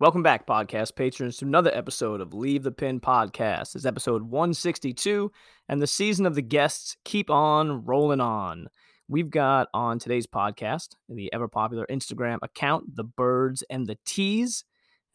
Welcome back, podcast patrons, to another episode of Leave the Pin Podcast. It's episode 162, and the season of the guests keep on rolling on. We've got on today's podcast the ever popular Instagram account, The Birds and the Tees,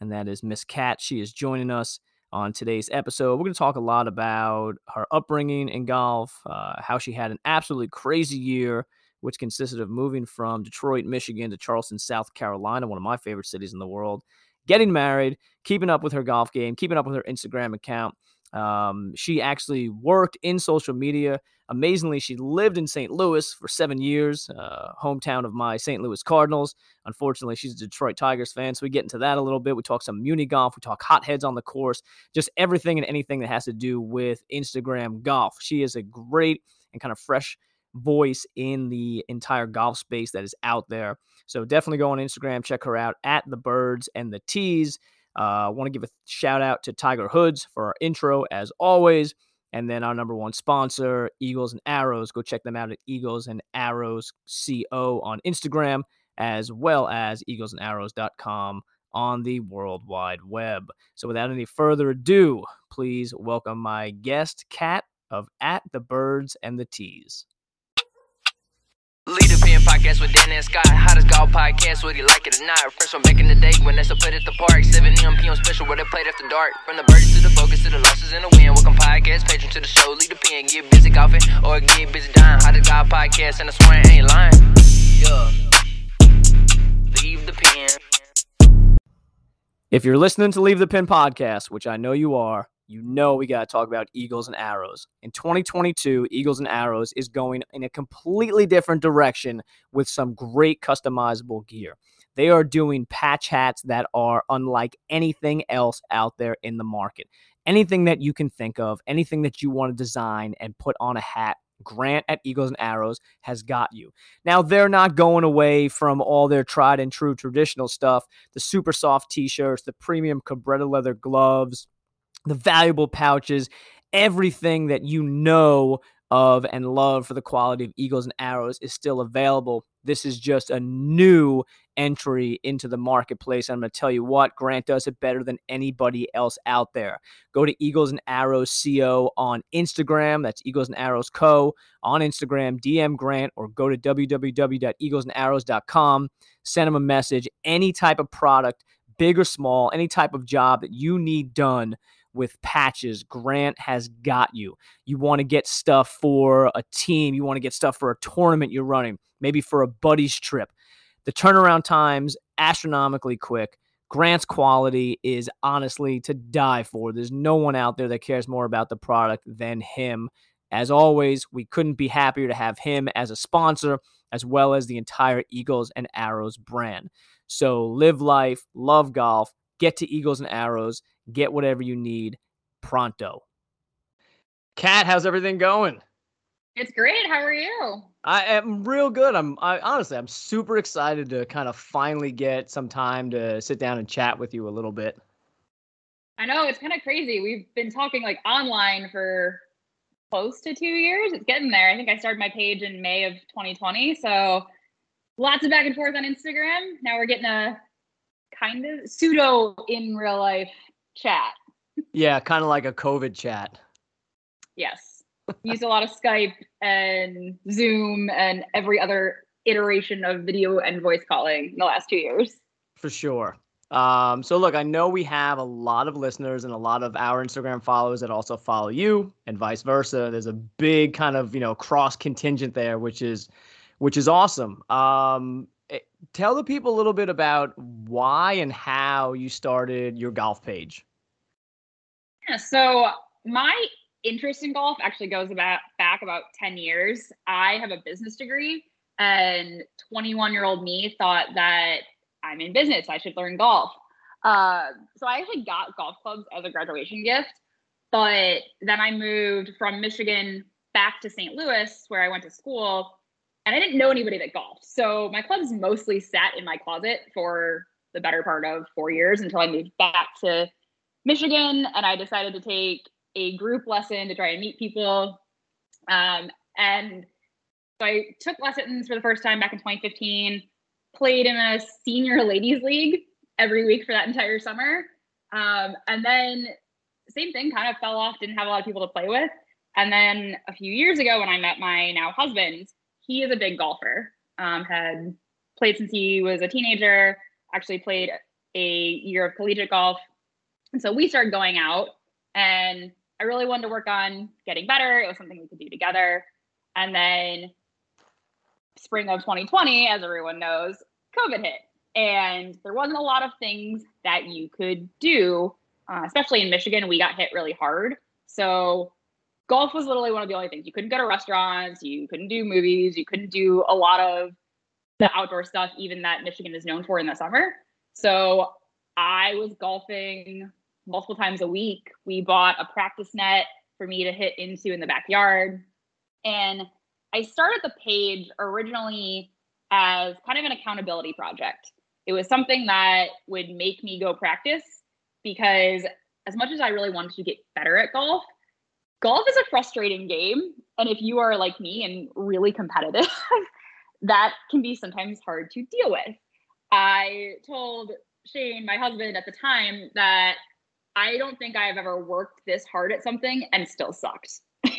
and that is Miss Cat. She is joining us on today's episode. We're going to talk a lot about her upbringing in golf, uh, how she had an absolutely crazy year, which consisted of moving from Detroit, Michigan to Charleston, South Carolina, one of my favorite cities in the world getting married, keeping up with her golf game, keeping up with her Instagram account. Um, she actually worked in social media. Amazingly, she lived in St. Louis for seven years, uh, hometown of my St. Louis Cardinals. Unfortunately, she's a Detroit Tigers fan, so we get into that a little bit. We talk some Muni golf, we talk hotheads on the course, just everything and anything that has to do with Instagram golf. She is a great and kind of fresh voice in the entire golf space that is out there. So definitely go on Instagram, check her out at the Birds and the Tees. I uh, want to give a shout out to Tiger Hoods for our intro, as always. And then our number one sponsor, Eagles and Arrows. Go check them out at Eagles and Arrows CO on Instagram, as well as eaglesandarrows.com on the World Wide Web. So without any further ado, please welcome my guest, Cat of At the Birds and the Tees. Podcast with Dan and Scott. Hottest golf podcast, whether you like it or not. Fresh from back in the day when that's a put at the park. 7 a.m. p.m. special where they played after dark. From the birdies to the focus to the losses and the win. Welcome podcast, patron to the show. Leave the Pin, get busy golfing or get busy dying. Hottest golf podcast, and I swear I ain't lying. Yeah. Leave the Pin. If you're listening to Leave the Pin podcast, which I know you are, you know we got to talk about Eagles and Arrows. In 2022, Eagles and Arrows is going in a completely different direction with some great customizable gear. They are doing patch hats that are unlike anything else out there in the market. Anything that you can think of, anything that you want to design and put on a hat, Grant at Eagles and Arrows has got you. Now, they're not going away from all their tried and true traditional stuff the super soft t shirts, the premium Cabretta leather gloves, the valuable pouches, everything that you know of and love for the quality of Eagles and Arrows is still available. This is just a new entry into the marketplace. I'm going to tell you what, Grant does it better than anybody else out there. Go to Eagles and Arrows CO on Instagram. That's Eagles and Arrows Co. on Instagram. DM Grant or go to www.eaglesandarrows.com. Send him a message. Any type of product, big or small, any type of job that you need done with patches. Grant has got you. You want to get stuff for a team, you want to get stuff for a tournament you're running, maybe for a buddy's trip. The turnaround times astronomically quick. Grant's quality is honestly to die for. There's no one out there that cares more about the product than him. As always, we couldn't be happier to have him as a sponsor, as well as the entire Eagles and Arrows brand. So live life, love golf, get to Eagles and Arrows, get whatever you need pronto. Cat, how's everything going? It's great. How are you? I am real good. I'm I, honestly, I'm super excited to kind of finally get some time to sit down and chat with you a little bit. I know it's kind of crazy. We've been talking like online for close to two years. It's getting there. I think I started my page in May of 2020. So lots of back and forth on Instagram. Now we're getting a kind of pseudo in real life chat. Yeah, kind of like a COVID chat. Yes. Use a lot of Skype and Zoom and every other iteration of video and voice calling in the last two years. For sure. Um, so look, I know we have a lot of listeners and a lot of our Instagram followers that also follow you and vice versa. There's a big kind of, you know, cross contingent there, which is which is awesome. Um, eh, tell the people a little bit about why and how you started your golf page. Yeah, so my interest in golf actually goes about back about 10 years. I have a business degree and 21 year old me thought that I'm in business. I should learn golf. Uh, so I actually got golf clubs as a graduation gift, but then I moved from Michigan back to St. Louis where I went to school and I didn't know anybody that golfed. So my clubs mostly sat in my closet for the better part of four years until I moved back to Michigan and I decided to take a group lesson to try and meet people. Um, and so I took lessons for the first time back in 2015, played in a senior ladies league every week for that entire summer. Um, and then same thing, kind of fell off, didn't have a lot of people to play with. And then a few years ago, when I met my now husband, he is a big golfer. Um, had played since he was a teenager. Actually played a year of collegiate golf, and so we started going out. And I really wanted to work on getting better. It was something we could do together. And then spring of 2020, as everyone knows, COVID hit. And there wasn't a lot of things that you could do, uh, especially in Michigan. We got hit really hard. So golf was literally one of the only things. You couldn't go to restaurants, you couldn't do movies, you couldn't do a lot of the outdoor stuff, even that Michigan is known for in the summer. So I was golfing multiple times a week. We bought a practice net for me to hit into in the backyard. And I started the page originally as kind of an accountability project. It was something that would make me go practice because as much as I really wanted to get better at golf, golf is a frustrating game. And if you are like me and really competitive, that can be sometimes hard to deal with. I told Shane, my husband at the time, that I don't think I've ever worked this hard at something and still sucked.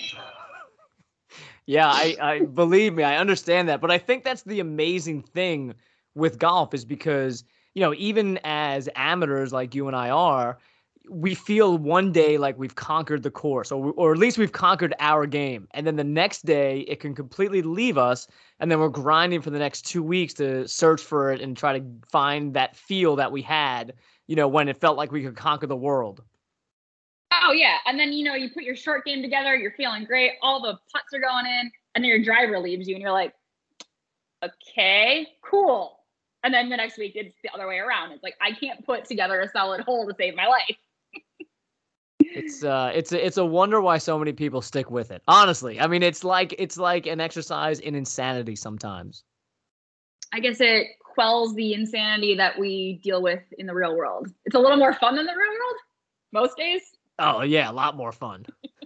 yeah, I, I believe me, I understand that. But I think that's the amazing thing with golf is because, you know, even as amateurs like you and I are, we feel one day like we've conquered the course or, or at least we've conquered our game and then the next day it can completely leave us and then we're grinding for the next two weeks to search for it and try to find that feel that we had you know when it felt like we could conquer the world. Oh yeah. And then you know you put your short game together you're feeling great all the putts are going in and then your driver leaves you and you're like okay cool. And then the next week it's the other way around. It's like i can't put together a solid hole to save my life. It's uh it's a, it's a wonder why so many people stick with it. Honestly, I mean it's like it's like an exercise in insanity sometimes. I guess it quells the insanity that we deal with in the real world. It's a little more fun than the real world most days. Oh yeah, a lot more fun.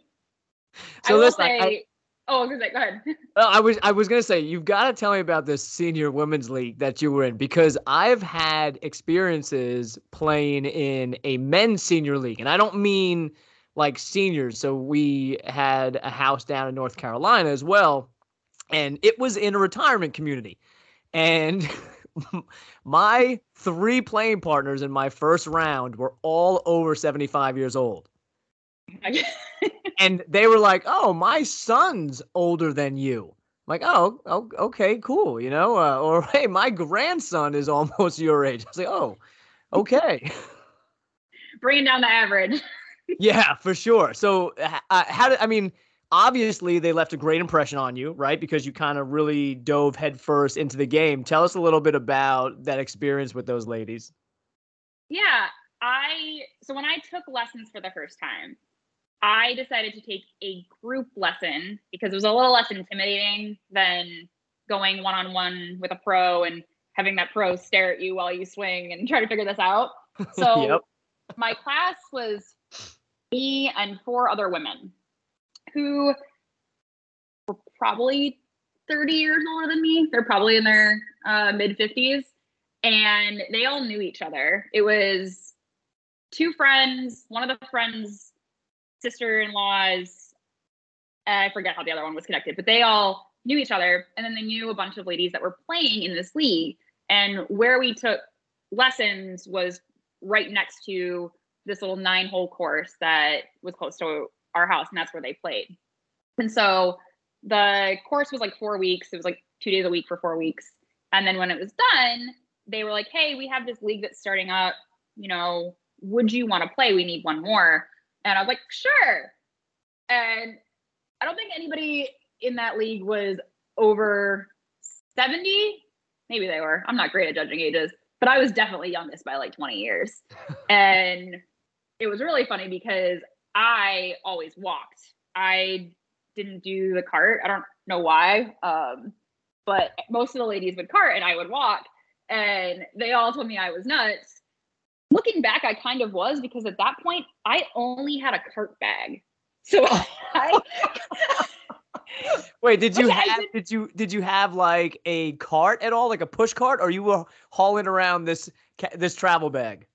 so I will listen, say, I, Oh, go ahead. Well I was I was gonna say you've got to tell me about this senior women's league that you were in because I've had experiences playing in a men's senior league, and I don't mean like seniors. So we had a house down in North Carolina as well, and it was in a retirement community, and. my three playing partners in my first round were all over 75 years old. and they were like, "Oh, my son's older than you." I'm like, oh, oh, okay, cool, you know, uh, or hey, my grandson is almost your age. I was like, oh, okay. Bringing down the average. yeah, for sure. So, uh, how did I mean? Obviously, they left a great impression on you, right? Because you kind of really dove headfirst into the game. Tell us a little bit about that experience with those ladies. Yeah, I so when I took lessons for the first time, I decided to take a group lesson because it was a little less intimidating than going one on one with a pro and having that pro stare at you while you swing and try to figure this out. So yep. my class was me and four other women who were probably 30 years older than me. They're probably in their uh, mid 50s. And they all knew each other. It was two friends. One of the friends sister-in-laws. I forget how the other one was connected, but they all knew each other, and then they knew a bunch of ladies that were playing in this league. And where we took lessons was right next to this little nine-hole course that was close to our house, and that's where they played. And so the course was like four weeks. It was like two days a week for four weeks. And then when it was done, they were like, "Hey, we have this league that's starting up. You know, would you want to play? We need one more." And I was like, sure. And I don't think anybody in that league was over 70. Maybe they were. I'm not great at judging ages, but I was definitely youngest by like 20 years. and it was really funny because I always walked. I didn't do the cart. I don't know why. Um, but most of the ladies would cart and I would walk. And they all told me I was nuts looking back, I kind of was because at that point I only had a cart bag. So I Wait, did you have did you did you have like a cart at all, like a push cart, or you were hauling around this this travel bag?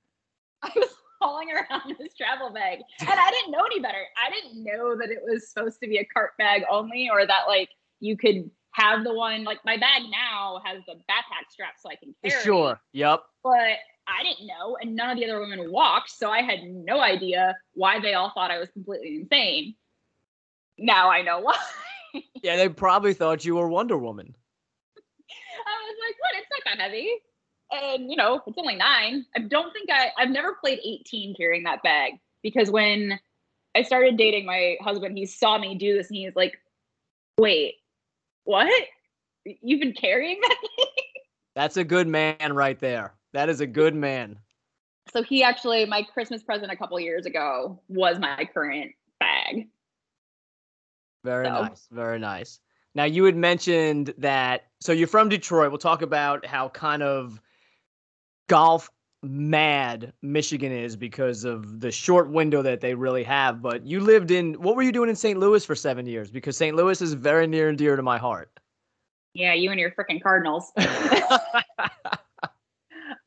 I was hauling around this travel bag, and I didn't know any better. I didn't know that it was supposed to be a cart bag only, or that like you could have the one like my bag now has the backpack strap so I can carry. Sure. Yep. But I didn't know, and none of the other women walked, so I had no idea why they all thought I was completely insane. Now I know why. Yeah, they probably thought you were Wonder Woman. I was like, what? It's not that heavy. And you know, it's only nine. I don't think I I've never played 18 carrying that bag because when I started dating my husband, he saw me do this and he's like, wait, what? You've been carrying that thing? That's a good man right there. That is a good man. So he actually, my Christmas present a couple years ago was my current bag. Very So- nice. Very nice. Now you had mentioned that so you're from Detroit. We'll talk about how kind of golf mad Michigan is because of the short window that they really have. But you lived in what were you doing in St. Louis for seven years? Because St. Louis is very near and dear to my heart. Yeah, you and your freaking Cardinals.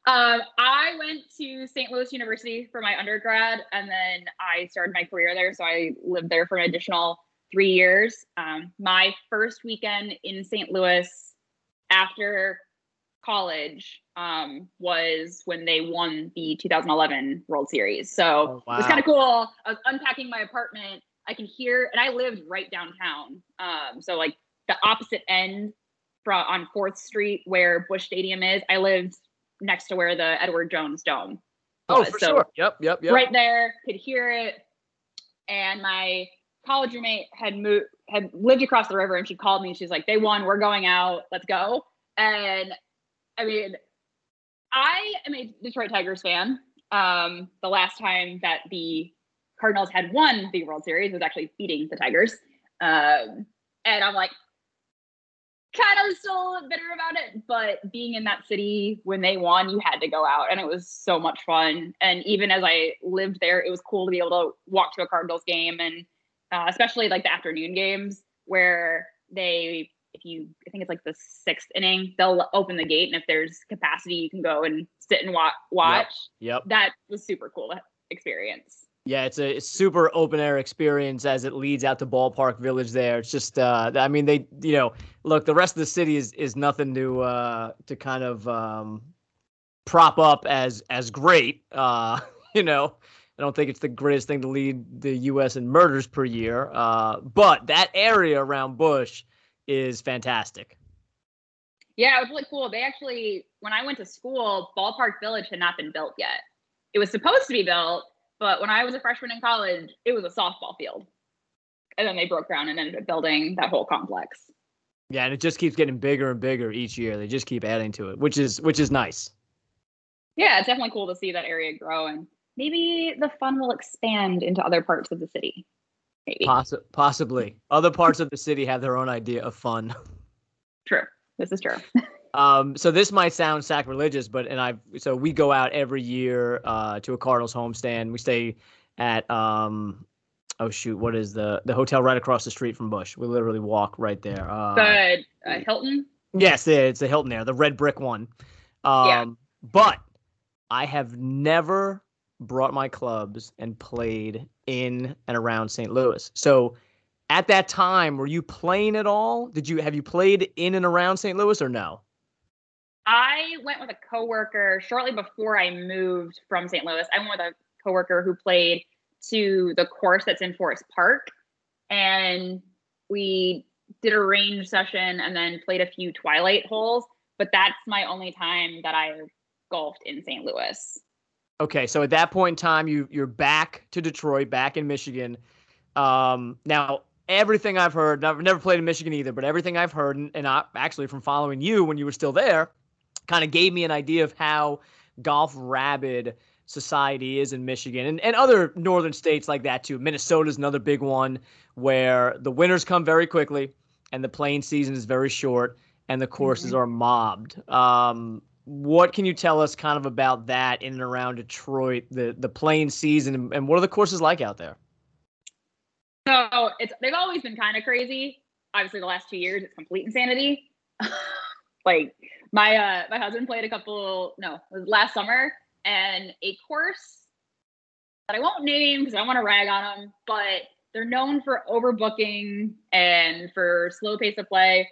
Um, I went to St. Louis University for my undergrad, and then I started my career there. So I lived there for an additional three years. Um, my first weekend in St. Louis after college um, was when they won the 2011 World Series. So Oh, it was kind of cool. I was unpacking my apartment. I can hear, and I lived right downtown. Um, so like the opposite end from on Fourth Street where Busch Stadium is. I lived next to where the Edward Jones Dome. Oh, was. for So sure. Yep, yep, yep. Right there, could hear it. And my college roommate had moved, had lived across the river, and she called me. and She's like, "They won. We're going out. Let's go." And I mean, I am a Detroit Tigers fan. Um, the last time that the Cardinals had won the World Series was actually beating the Tigers. Um, and I'm like, kind of still bitter about it, but being in that city when they won, you had to go out, and it was so much fun. And even as I lived there, it was cool to be able to walk to a Cardinals game, and uh, especially like the afternoon games where they, if you, I think it's like the sixth inning, they'll open the gate, and if there's capacity, you can go and sit and wa- watch. Yep. That was super cool experience. Yeah, it's a it's super open air experience as it leads out to Ballpark Village. There, it's just, uh, I mean, they, you know, look, the rest of the city is is nothing to uh, to kind of um, prop up as as great. Uh, you know, I don't think it's the greatest thing to lead the U.S. in murders per year, uh, but that area around Busch is fantastic. Yeah, it was really cool. They actually, when I went to school, Ballpark Village had not been built yet. It was supposed to be built, but when I was a freshman in college, it was a softball field. And then they broke ground and ended up building that whole complex. Yeah, and it just keeps getting bigger and bigger each year. They just keep adding to it, which is which is nice. Yeah, it's definitely cool to see that area grow and maybe the fun will expand into other parts of the city. Maybe. Possi- possibly. Other parts of the city have their own idea of fun. True. This is true. Um, so this might sound sacrilegious, but and I so we go out every year uh, to a Cardinals homestand. We stay at um, oh shoot, what is the the hotel right across the street from Busch? We literally walk right there. Uh, the uh, Hilton. Yes, it's the Hilton there, the red brick one. Um, Yeah. But I have never brought my clubs and played in and around St. Louis. So at that time, were you playing at all? Did you have you played in and around St. Louis or no? I went with a coworker shortly before I moved from St. Louis. I went with a coworker who played to the course that's in Forest Park, and we did a range session and then played a few twilight holes. But that's my only time that I golfed in St. Louis. Okay, so at that point in time, you you're back to Detroit, back in Michigan. Um, now everything I've heard, I've never played in Michigan either, but everything I've heard, and, and I, actually from following you when you were still there, kind of gave me an idea of how golf rabid society is in Michigan and, and other northern states like that too. Minnesota's another big one where the winters come very quickly and the playing season is very short and the courses are mobbed. Um, what can you tell us kind of about that in and around Detroit, the the playing season, and, what are the courses like out there? So it's they've always been kind of crazy. Obviously, the last two years it's complete insanity. like my uh my husband played a couple no last summer and a course that I won't name because I want to rag on them, but they're known for overbooking and for slow pace of play.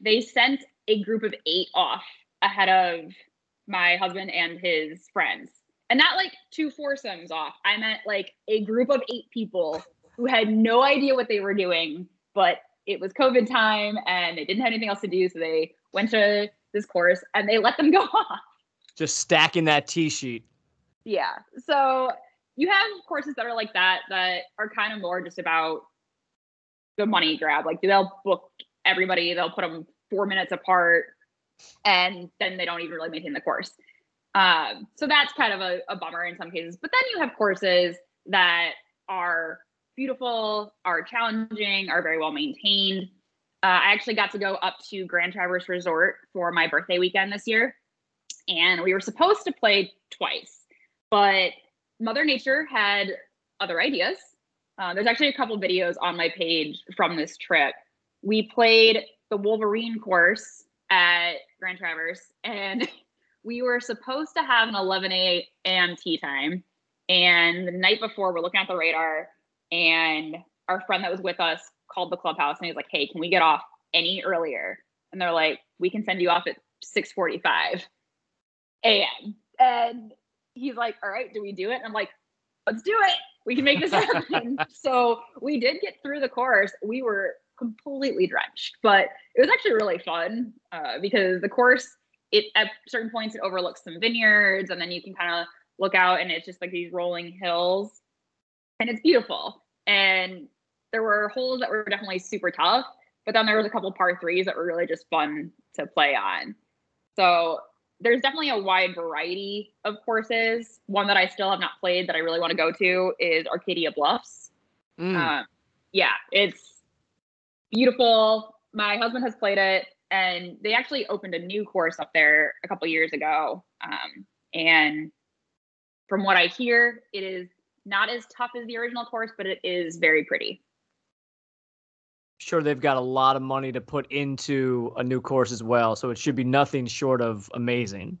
They sent a group of eight off ahead of my husband and his friends. And not like two foursomes off. I meant like a group of eight people who had no idea what they were doing, but it was COVID time and they didn't have anything else to do. So they went to this course and they let them go off. Just stacking that tee sheet. Yeah. So you have courses that are like that that are kind of more just about the money grab. Like they'll book everybody, they'll put them four minutes apart, and then they don't even really maintain the course. Um, so that's kind of a, a bummer in some cases. But then you have courses that are beautiful, are challenging, are very well maintained. Uh, I actually got to go up to Grand Traverse Resort for my birthday weekend this year, and we were supposed to play twice, but Mother Nature had other ideas. Uh, there's actually a couple videos on my page from this trip. We played the Wolverine course at Grand Traverse, and we were supposed to have an 11 a.m. tee time. And the night before, we're looking at the radar, and our friend that was with us called the clubhouse, and he's like, "Hey, can we get off any earlier?" And they're like, "We can send you off at 6:45 a.m." And he's like, all right, do we do it? And I'm like, let's do it. We can make this happen. so we did get through the course. We were completely drenched, but it was actually really fun uh, because the course, it at certain points it overlooks some vineyards, and then you can kind of look out, and it's just like these rolling hills, and it's beautiful. And there were holes that were definitely super tough, but then there was a couple par threes that were really just fun to play on. So there's definitely a wide variety of courses. One that I still have not played that I really want to go to is Arcadia Bluffs. Mm. Uh, yeah, it's beautiful. My husband has played it, and they actually opened a new course up there a couple years ago. Um, and from what I hear, it is not as tough as the original course, but it is very pretty sure they've got a lot of money to put into a new course as well. So it should be nothing short of amazing.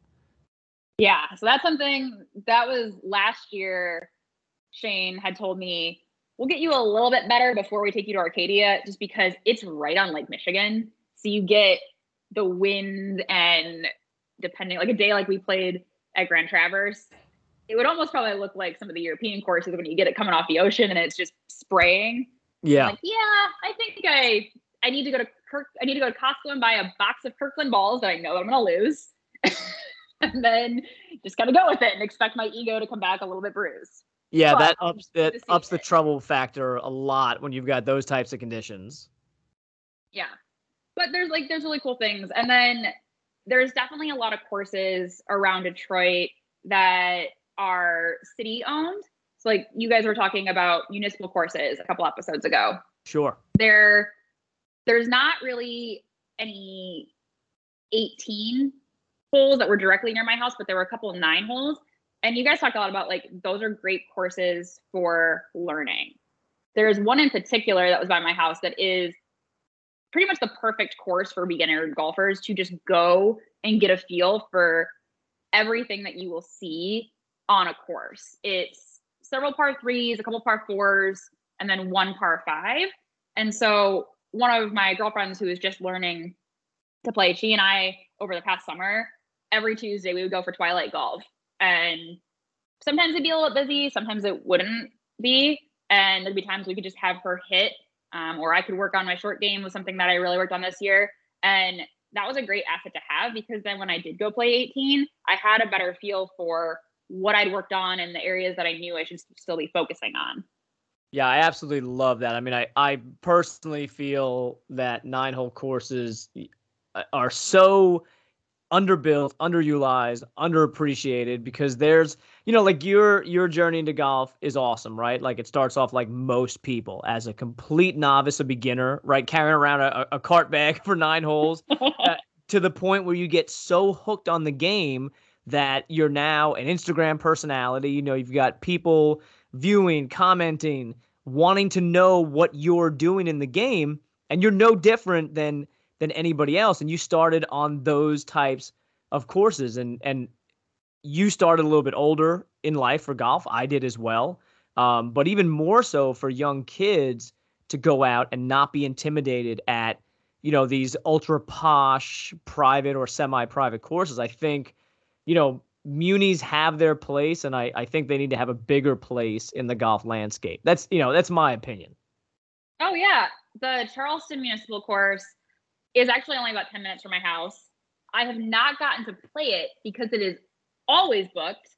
Yeah. So that's something that was last year. Shane had told me, we'll get you a little bit better before we take you to Arcadia, just because it's right on Lake Michigan. So you get the wind and depending, like a day like we played at Grand Traverse, it would almost probably look like some of the European courses when you get it coming off the ocean and it's just spraying. Yeah. Like, yeah, I think I I need to go to Kirk. I need to go to Costco and buy a box of Kirkland balls that I know I'm going to lose, and then just kind of go with it and expect my ego to come back a little bit bruised. Yeah, but, that ups that ups the trouble factor a lot when you've got those types of conditions. Yeah, but there's like there's really cool things, and then there's definitely a lot of courses around Detroit that are city owned So like you guys were talking about municipal courses a couple episodes ago. Sure. There, there's not really any 18 holes that were directly near my house, but there were a couple of nine holes. And you guys talked a lot about like those are great courses for learning. There's one in particular that was by my house that is pretty much the perfect course for beginner golfers to just go and get a feel for everything that you will see on a course. It's several par threes, a couple par fours, and then one par five. And so one of my girlfriends who is just learning to play, she and I over the past summer, every Tuesday we would go for twilight golf. And sometimes it'd be a little busy, sometimes it wouldn't be. And there'd be times we could just have her hit, um, or I could work on my short game was something that I really worked on this year. And that was a great asset to have because then when I did go play 18, I had a better feel for what I'd worked on and the areas that I knew I should still be focusing on. Yeah, I absolutely love that. I mean, I, I personally feel that nine hole courses uh, are so underbuilt, underutilized, underappreciated because there's, you know, like your your journey into golf is awesome, right? Like it starts off like most people as a complete novice, a beginner, right, carrying around a, a cart bag for nine holes, uh, to the point where you get so hooked on the game that you're now an Instagram personality. You know, you've got people viewing, commenting, wanting to know what you're doing in the game. And you're no different than than anybody else. And you started on those types of courses, and and you started a little bit older in life for golf. I did as well, um, but even more so for young kids to go out and not be intimidated at you know these ultra posh private or semi-private courses. I think you know munis have their place, and I, I think they need to have a bigger place in the golf landscape. That's you know that's my opinion. Oh yeah, the Charleston Municipal Course is actually only about ten minutes from my house. I have not gotten to play it because it is always booked.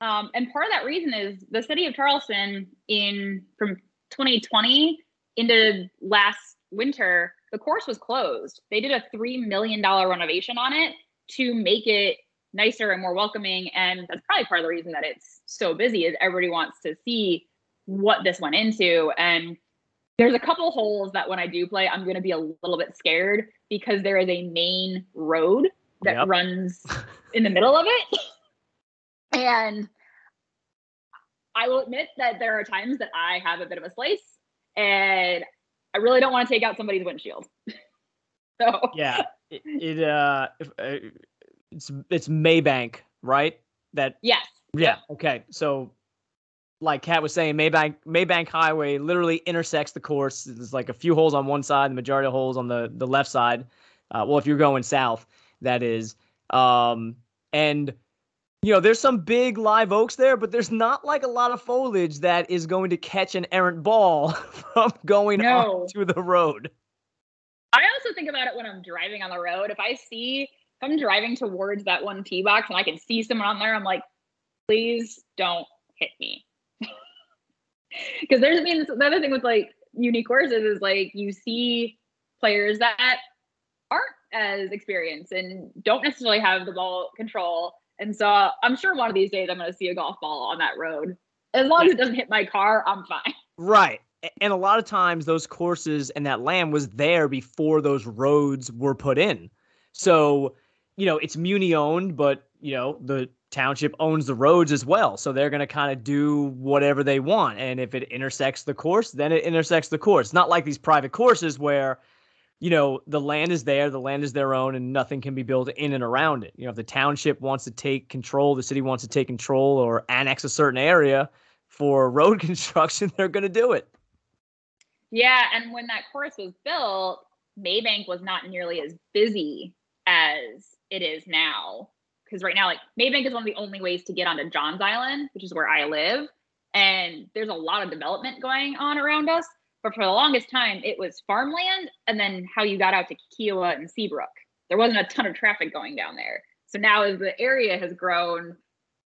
Um, and part of that reason is the city of Charleston in from 2020 into last winter, the course was closed. They did a $3 million renovation on it to make it nicer and more welcoming. And that's probably part of the reason that it's so busy is everybody wants to see what this went into. And there's a couple holes that when I do play, I'm going to be a little bit scared because there is a main road that yep. runs in the middle of it. and I will admit that there are times that I have a bit of a slice and I really don't want to take out somebody's windshield. so yeah, it, it uh, if, uh it's it's Maybank, right? That yes. Yeah. Okay. So, like Kat was saying, Maybank Maybank Highway literally intersects the course. There's like a few holes on one side, the majority of holes on the the left side. Uh, well, if you're going south, that is. Um, and you know, there's some big live oaks there, but there's not like a lot of foliage that is going to catch an errant ball from going no. to the road. I also think about it when I'm driving on the road. If I see if I'm driving towards that one tee box and I can see someone on there, I'm like, please don't hit me. Because there's, I mean, the other thing with like unique courses is like you see players that aren't as experienced and don't necessarily have the ball control. And so I'm sure one of these days I'm going to see a golf ball on that road. As long as it doesn't hit my car, I'm fine. Right. And a lot of times those courses and that land was there before those roads were put in. So you know, it's Muni owned, but you know, the township owns the roads as well. So they're going to kind of do whatever they want. And if it intersects the course, then it intersects the course. Not like these private courses where, you know, the land is there, the land is their own, and nothing can be built in and around it. You know, if the township wants to take control, the city wants to take control or annex a certain area for road construction, they're going to do it. Yeah. And when that course was built, Maybank was not nearly as busy as it is now. Because right now, like Maybank is one of the only ways to get onto Johns Island, which is where I live. And there's a lot of development going on around us. But for the longest time, it was farmland and then how you got out to Kiawah and Seabrook. There wasn't a ton of traffic going down there. So now, as the area has grown,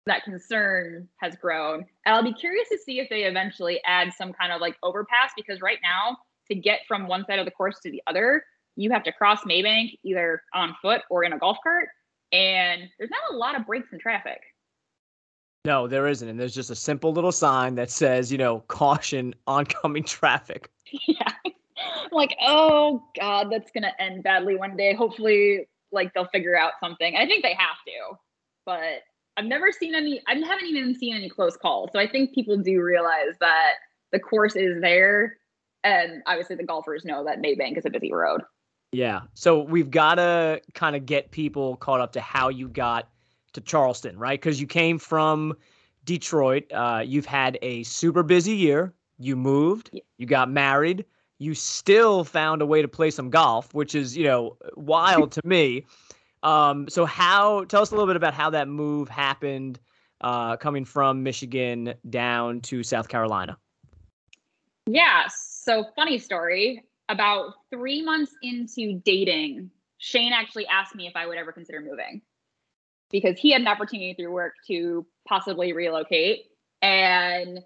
that concern has grown. And I'll be curious to see if they eventually add some kind of like overpass because right now, to get from one side of the course to the other, you have to cross Maybank either on foot or in a golf cart. And there's not a lot of breaks in traffic. No, there isn't. And there's just a simple little sign that says, you know, caution oncoming traffic. Yeah. I'm like, oh God, that's gonna end badly one day. Hopefully, like they'll figure out something. I think they have to, but I've never seen any, I haven't even seen any close calls. So I think people do realize that the course is there. And obviously the golfers know that Maybank is a busy road. Yeah. So we've got to kind of get people caught up to how you got to Charleston, right? Because you came from Detroit. Uh, you've had a super busy year. You moved, you got married, you still found a way to play some golf, which is, you know, wild to me. Um, so how tell us a little bit about how that move happened uh, coming from Michigan down to South Carolina. Yeah, so funny story about three months into dating, Shane actually asked me if I would ever consider moving because he had an opportunity through work to possibly relocate. And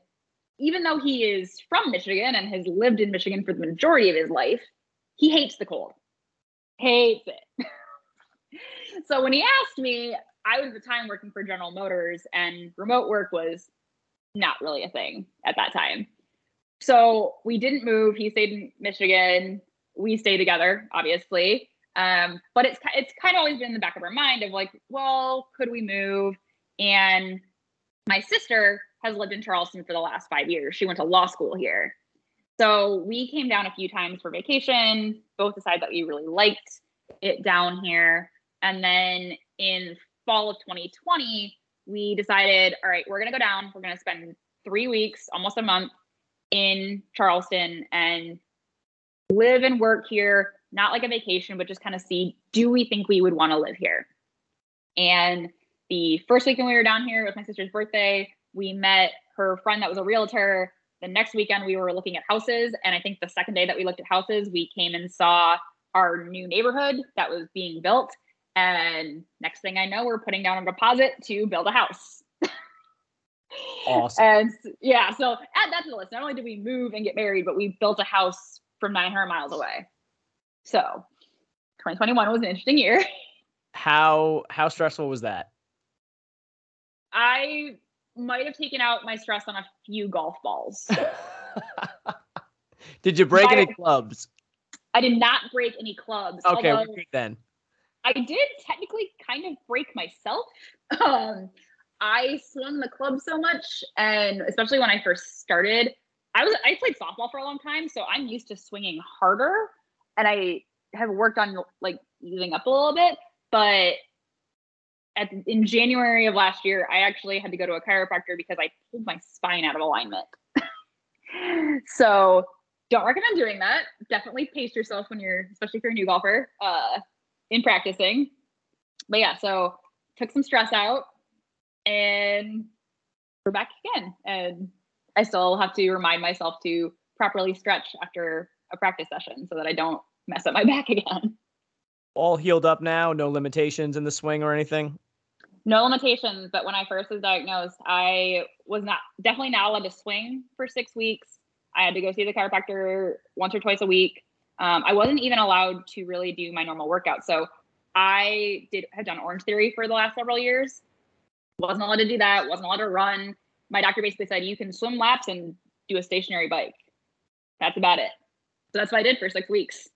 even though he is from Michigan and has lived in Michigan for the majority of his life, he hates the cold. Hates it. so when he asked me, I was at the time working for General Motors and remote work was not really a thing at that time. So we didn't move. He stayed in Michigan. We stayed together, obviously. Um, but it's it's kind of always been in the back of our mind of like, well, could we move? And my sister has lived in Charleston for the last five years. She went to law school here. So we came down a few times for vacation, both decided that we really liked it down here. And then in fall of 2020, we decided, all right, we're going to go down. We're going to spend three weeks, almost a month in Charleston and live and work here, not like a vacation, but just kind of see do we think we would want to live here? And the first weekend we were down here was my sister's birthday. We met her friend that was a realtor. The next weekend we were looking at houses. And I think the second day that we looked at houses, we came and saw our new neighborhood that was being built. And next thing I know, we're putting down a deposit to build a house. Awesome. and yeah, so add that to the list. Not only did we move and get married, but we built a house from 900 miles away. So 2021 was an interesting year. How how stressful was that? I might have taken out my stress on a few golf balls. did you break My- any clubs? I did not break any clubs. Okay, we're although good then. I did technically kind of break myself. Um, I swung the club so much, and especially when I first started, I was I played softball for a long time, so I'm used to swinging harder, and I have worked on like easing up a little bit. But at in January of last year, I actually had to go to a chiropractor because I pulled my spine out of alignment. so don't recommend doing that. Definitely pace yourself when you're, especially if you're a new golfer, uh, in practicing. But yeah, so took some stress out and we're back again. And I still have to remind myself to properly stretch after a practice session so that I don't mess up my back again. All healed up now, no limitations in the swing or anything. No limitations, but when I first was diagnosed, I was not definitely not allowed to swing for six weeks. I had to go see the chiropractor once or twice a week. Um, I wasn't even allowed to really do my normal workout. So I did have done Orange Theory for the last several years. Wasn't allowed to do that. Wasn't allowed to run. My doctor basically said you can swim laps and do a stationary bike. That's about it. So that's what I did for six weeks.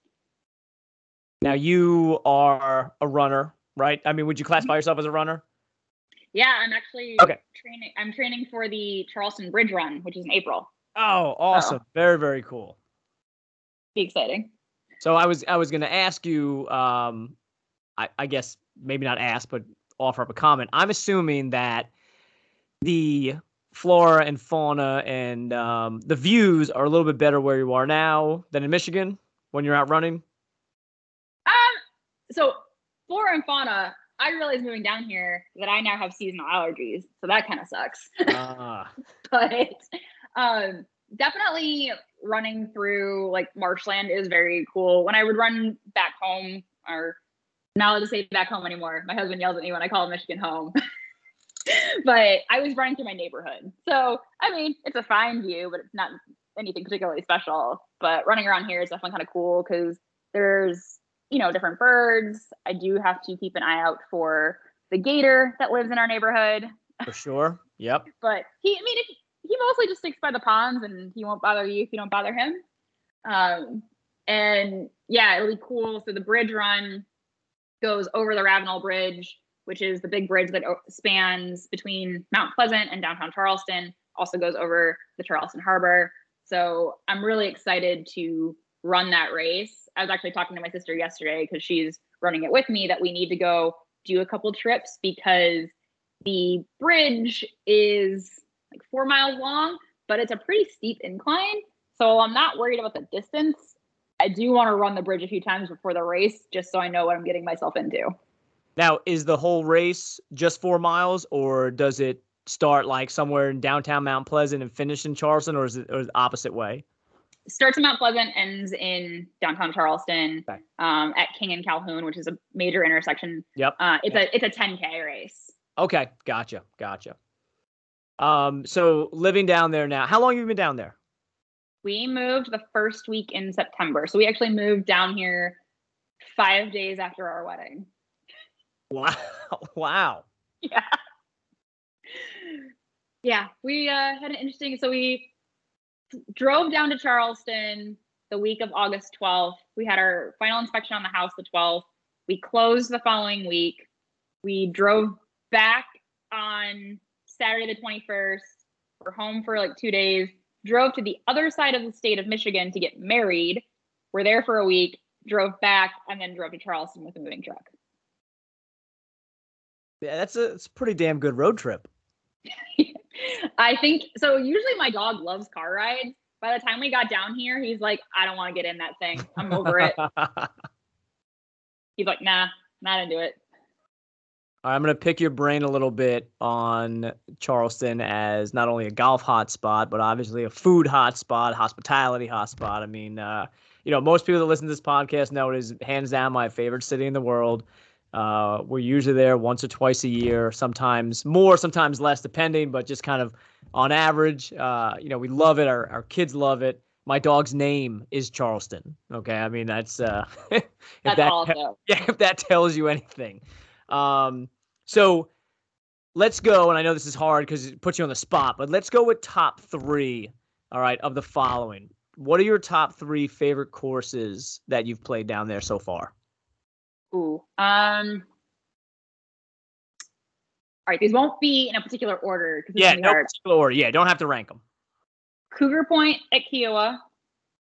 Now you are a runner, right? I mean, would you classify yourself as a runner? Yeah, I'm actually Okay. training. I'm training for the Charleston Bridge Run, which is in April. Oh, awesome. Very, very cool. Be exciting. So I was I was gonna ask you, um, I, I guess maybe not ask, but offer up a comment. I'm assuming that the flora and fauna and um, the views are a little bit better where you are now than in Michigan when you're out running. Um, so flora and fauna, I realized moving down here that I now have seasonal allergies, so that kind of sucks. Ah, but um, definitely running through like marshland is very cool. When I would run back home, or not allowed to say back home anymore. My husband yells at me when I call Michigan home. but I was running through my neighborhood, so I mean, it's a fine view, but it's not anything particularly special. But running around here is definitely kind of cool because there's you know different birds. I do have to keep an eye out for the gator that lives in our neighborhood for sure. Yep. but he i mean if, he mostly just sticks by the ponds and he won't bother you if you don't bother him um and yeah it'll be cool so the bridge run goes over the ravenel bridge which is the big bridge that spans between mount pleasant and downtown charleston also goes over the charleston harbor so i'm really excited to run that race i was actually talking to my sister yesterday because she's running it with me that we need to go do a couple trips because the bridge is like four miles long, but it's a pretty steep incline. So I'm not worried about the distance. I do want to run the bridge a few times before the race just so I know what I'm getting myself into. Now, is the whole race just four miles, or does it start like somewhere in downtown Mount Pleasant and finish in Charleston, or is it or the opposite way? Starts in Mount Pleasant, ends in downtown Charleston Okay. um, at King and Calhoun, which is a major intersection. Yep. Uh, it's a it's a 10k race. Okay, gotcha, gotcha. Um, so living down there now, how long have you been down there? We moved the first week in September, so we actually moved down here five days after our wedding. Wow, wow. yeah. Yeah we uh, had an interesting so we drove down to charleston the week of august 12th we had our final inspection on the house the 12th we closed the following week. We drove back on saturday the 21st we're home for like two days drove to the other side of the state of Michigan to get married. We're there for a week, drove back, and then drove to Charleston with a moving truck. Yeah, that's a, it's a pretty damn good road trip. I think so. Usually, my dog loves car rides. By the time we got down here, he's like, I don't want to get in that thing. I'm over it. he's like, nah, not into it. I'm going to pick your brain a little bit on Charleston as not only a golf hotspot, but obviously a food hotspot, hospitality hotspot. I mean, uh, you know, most people that listen to this podcast know it is hands down my favorite city in the world. Uh, we're usually there once or twice a year, sometimes more, sometimes less, depending, but just kind of on average. Uh, you know, we love it. Our, our kids love it. My dog's name is Charleston. Okay. I mean, that's, uh, if that's that, also. yeah, if that tells you anything. Um, so let's go. And I know this is hard because it puts you on the spot, but let's go with top three. All right. Of the following. What are your top three favorite courses that you've played down there so far? Ooh. Um. All right, these won't be in a particular order. Yeah, no hard. particular order. Yeah, don't have to rank them. Cougar Point at Kiawah,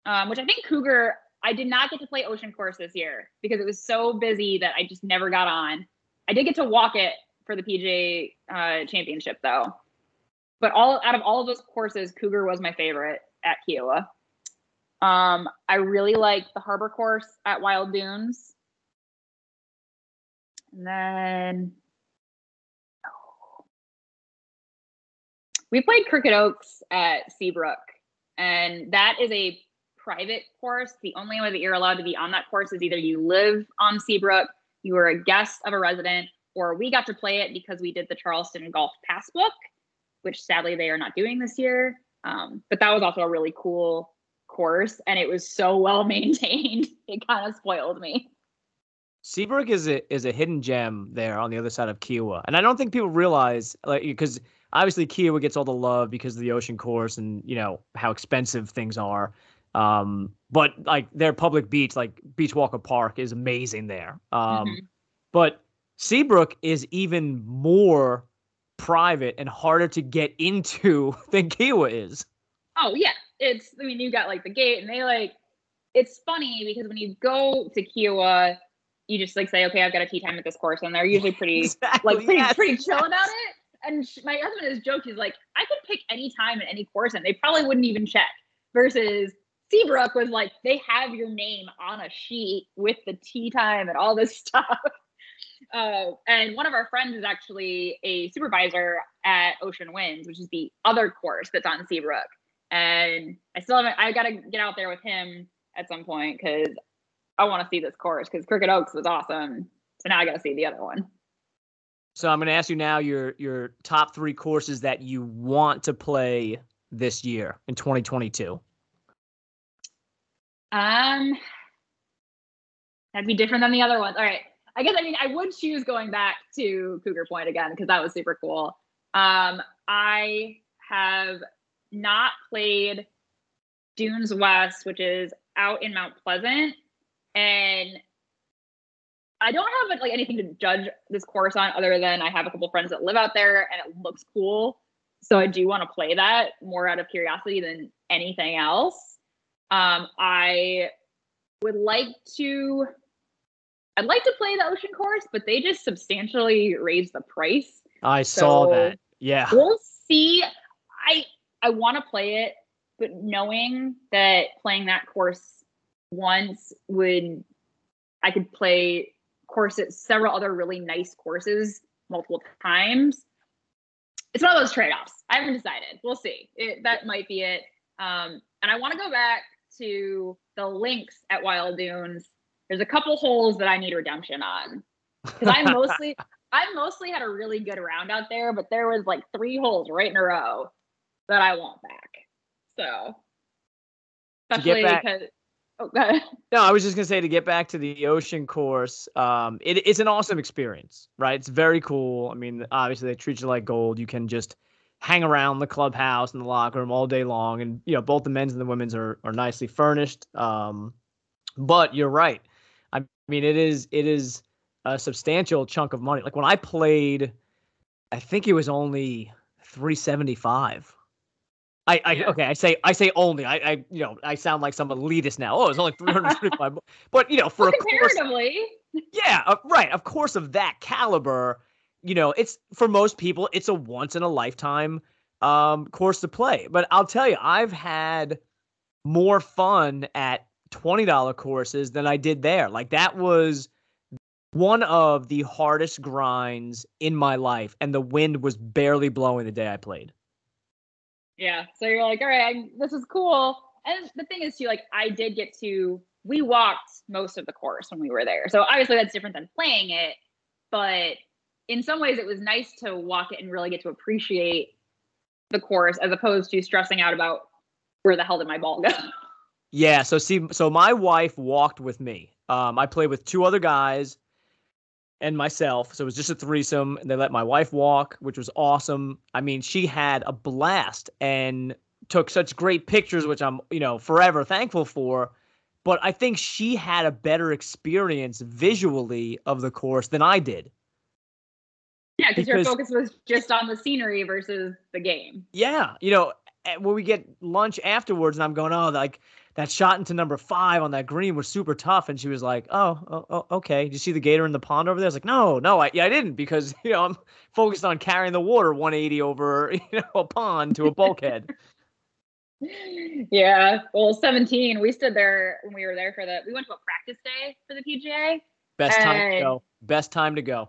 um, which I think Cougar. I did not get to play Ocean Course this year because it was so busy that I just never got on. I did get to walk it for the PGA uh, Championship though. But all out of all of those courses, Cougar was my favorite at Kiawah. Um, I really liked the Harbor Course at Wild Dunes. And then we played Crooked Oaks at Seabrook, and that is a private course. The only way that you're allowed to be on that course is either you live on Seabrook, you were a guest of a resident, or we got to play it because we did the Charleston Golf Passbook, which sadly they are not doing this year. Um, but that was also a really cool course, and it was so well maintained. It kind of spoiled me. Seabrook is a is a hidden gem there on the other side of Kiawah, and I don't think people realize like because obviously Kiawah gets all the love because of the ocean course and you know how expensive things are. Um, but like their public beach, like Beachwalker Park, is amazing there. Um, mm-hmm. but Seabrook is even more private and harder to get into than Kiawah is. Oh yeah, it's. I mean, you got like the gate, and they like. It's funny because when you go to Kiawah you just like say, okay, I've got a tee time at this course, and they're usually pretty exactly, like pretty yes. pretty chill about it. And my husband has joked, he's like, I could pick any time at any course, and they probably wouldn't even check. Versus Seabrook was like, they have your name on a sheet with the tee time and all this stuff. Uh, and one of our friends is actually a supervisor at Ocean Winds, which is the other course that's on Seabrook. And I still haven't, I got to get out there with him at some point because I want to see this course because Crooked Oaks was awesome. So now I got to see the other one. So I'm going to ask you now your your top three courses that you want to play this year in 2022. Um, that'd be different than the other ones. All right. I guess I mean I would choose going back to Cougar Point again because that was super cool. Um, I have not played Dunes West, which is out in Mount Pleasant, and I don't have like anything to judge this course on other than I have a couple friends that live out there and it looks cool. So I do want to play that more out of curiosity than anything else. Um, I would like to I'd like to play the ocean course, but they just substantially raised the price. I so saw that. Yeah. We'll see. I I want to play it, but knowing that playing that course once would I could play courses, several other really nice courses multiple times. It's one of those trade-offs. I haven't decided. We'll see. It, that might be it. Um, and I want to go back to the links at Wild Dunes. There's a couple holes that I need redemption on because I mostly I mostly had a really good round out there, but there was like three holes right in a row that I want back. So especially because Oh, no, I was just gonna say to get back to the ocean course. Um, it, it's an awesome experience, right? It's very cool. I mean, obviously they treat you like gold. You can just hang around the clubhouse and the locker room all day long, and you know both the men's and the women's are are nicely furnished. Um, but you're right. I mean, it is it is a substantial chunk of money. Like when I played, I think it was only three seventy five I, I okay, I say I say only. I, I you know I sound like some elitist now. Oh, it's only 325, but you know for well, a course, comparatively. yeah, uh, right. Of course, of that caliber, you know, it's for most people, it's a once in a lifetime um course to play. But I'll tell you, I've had more fun at twenty dollar courses than I did there. Like that was one of the hardest grinds in my life, and the wind was barely blowing the day I played. Yeah. So you're like, all right, I, this is cool. And the thing is, too, like, I did get to, we walked most of the course when we were there. So obviously that's different than playing it. But in some ways, it was nice to walk it and really get to appreciate the course as opposed to stressing out about where the hell did my ball go. Yeah. So see, so my wife walked with me. Um, I played with two other guys and myself. So it was just a threesome. And they let my wife walk, which was awesome. I mean, she had a blast and took such great pictures, which I'm, you know, forever thankful for. But I think she had a better experience visually of the course than I did. Yeah, because your focus was just on the scenery versus the game. Yeah, you know, eh, when we get lunch afterwards, and I'm going, oh, like that shot into number five on that green was super tough, and she was like, oh, oh, oh okay. Did you see the gator in the pond over there? I was like, no, no, I, yeah, I didn't because you know I'm focused on carrying the water 180 over you know a pond to a bulkhead. Yeah. Well, 17, we stood there when we were there for the, we went to a practice day for the PGA. Best time to go. Best time to go.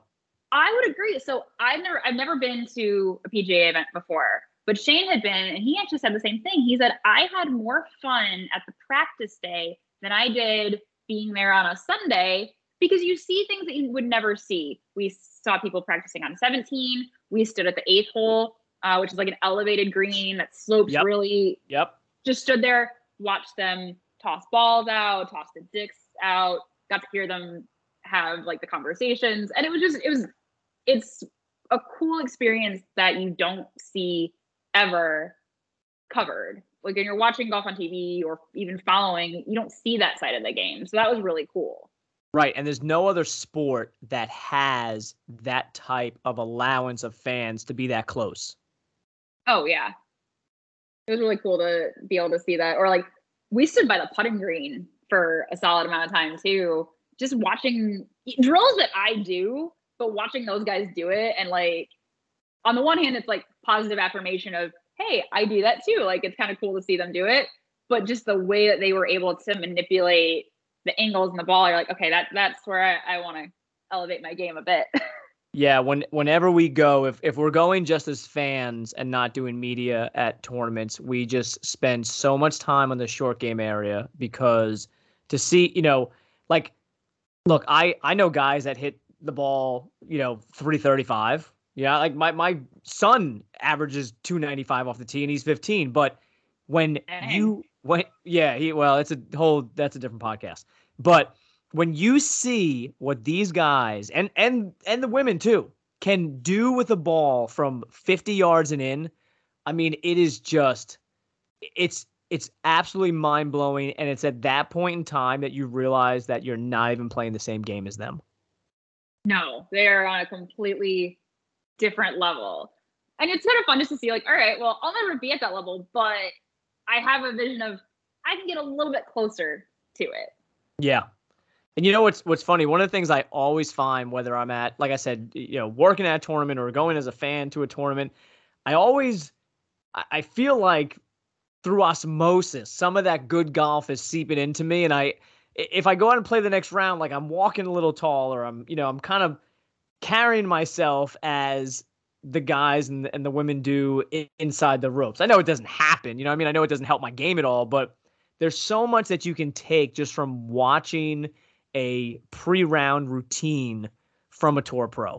I would agree. So I've never I've never been to a PGA event before, but Shane had been, and he actually said the same thing. He said I had more fun at the practice day than I did being there on a Sunday because you see things that you would never see. We saw people practicing on 17. We stood at the eighth hole, uh, which is like an elevated green that slopes Yep. really. Yep. Just stood there, watched them toss balls out, toss the dicks out, got to hear them have like the conversations, and it was just it was it's a cool experience that you don't see ever covered. Like when you're watching golf on TV or even following, you don't see that side of the game. So that was really cool. Right, and there's no other sport that has that type of allowance of fans to be that close. Oh yeah. It was really cool to be able to see that. Or like we stood by the putting green for a solid amount of time too. Just watching drills that I do, but watching those guys do it and like on the one hand it's like positive affirmation of, hey, I do that too. Like it's kind of cool to see them do it. But just the way that they were able to manipulate the angles and the ball, you're like, okay, that that's where I, I want to elevate my game a bit. Yeah, when whenever we go, if if we're going just as fans and not doing media at tournaments, we just spend so much time on the short game area because to see, you know, like look, I I know guys that hit the ball, you know, 335. Yeah, like my my son averages 295 off the tee and he's 15, but when Dang. you when yeah, he well, it's a whole that's a different podcast. But when you see what these guys and and and the women too can do with a ball from 50 yards and in, I mean, it is just it's it's absolutely mind blowing, and it's at that point in time that you realize that you're not even playing the same game as them. No, they are on a completely different level. And it's kind of fun just to see, like, all right, well, I'll never be at that level, but I have a vision of I can get a little bit closer to it. Yeah. And you know what's what's funny? One of the things I always find, whether I'm at, like I said, you know, working at a tournament or going as a fan to a tournament, I always I- feel like through osmosis, some of that good golf is seeping into me. And i- if I go out and play the next round, like I'm walking a little taller, I'm, you know, I'm kind of carrying myself as the guys and, and the women do inside the ropes. I know it doesn't happen, you know, I mean, I know it doesn't help my game at all, but there's so much that you can take just from watching a pre-round routine from a tour pro.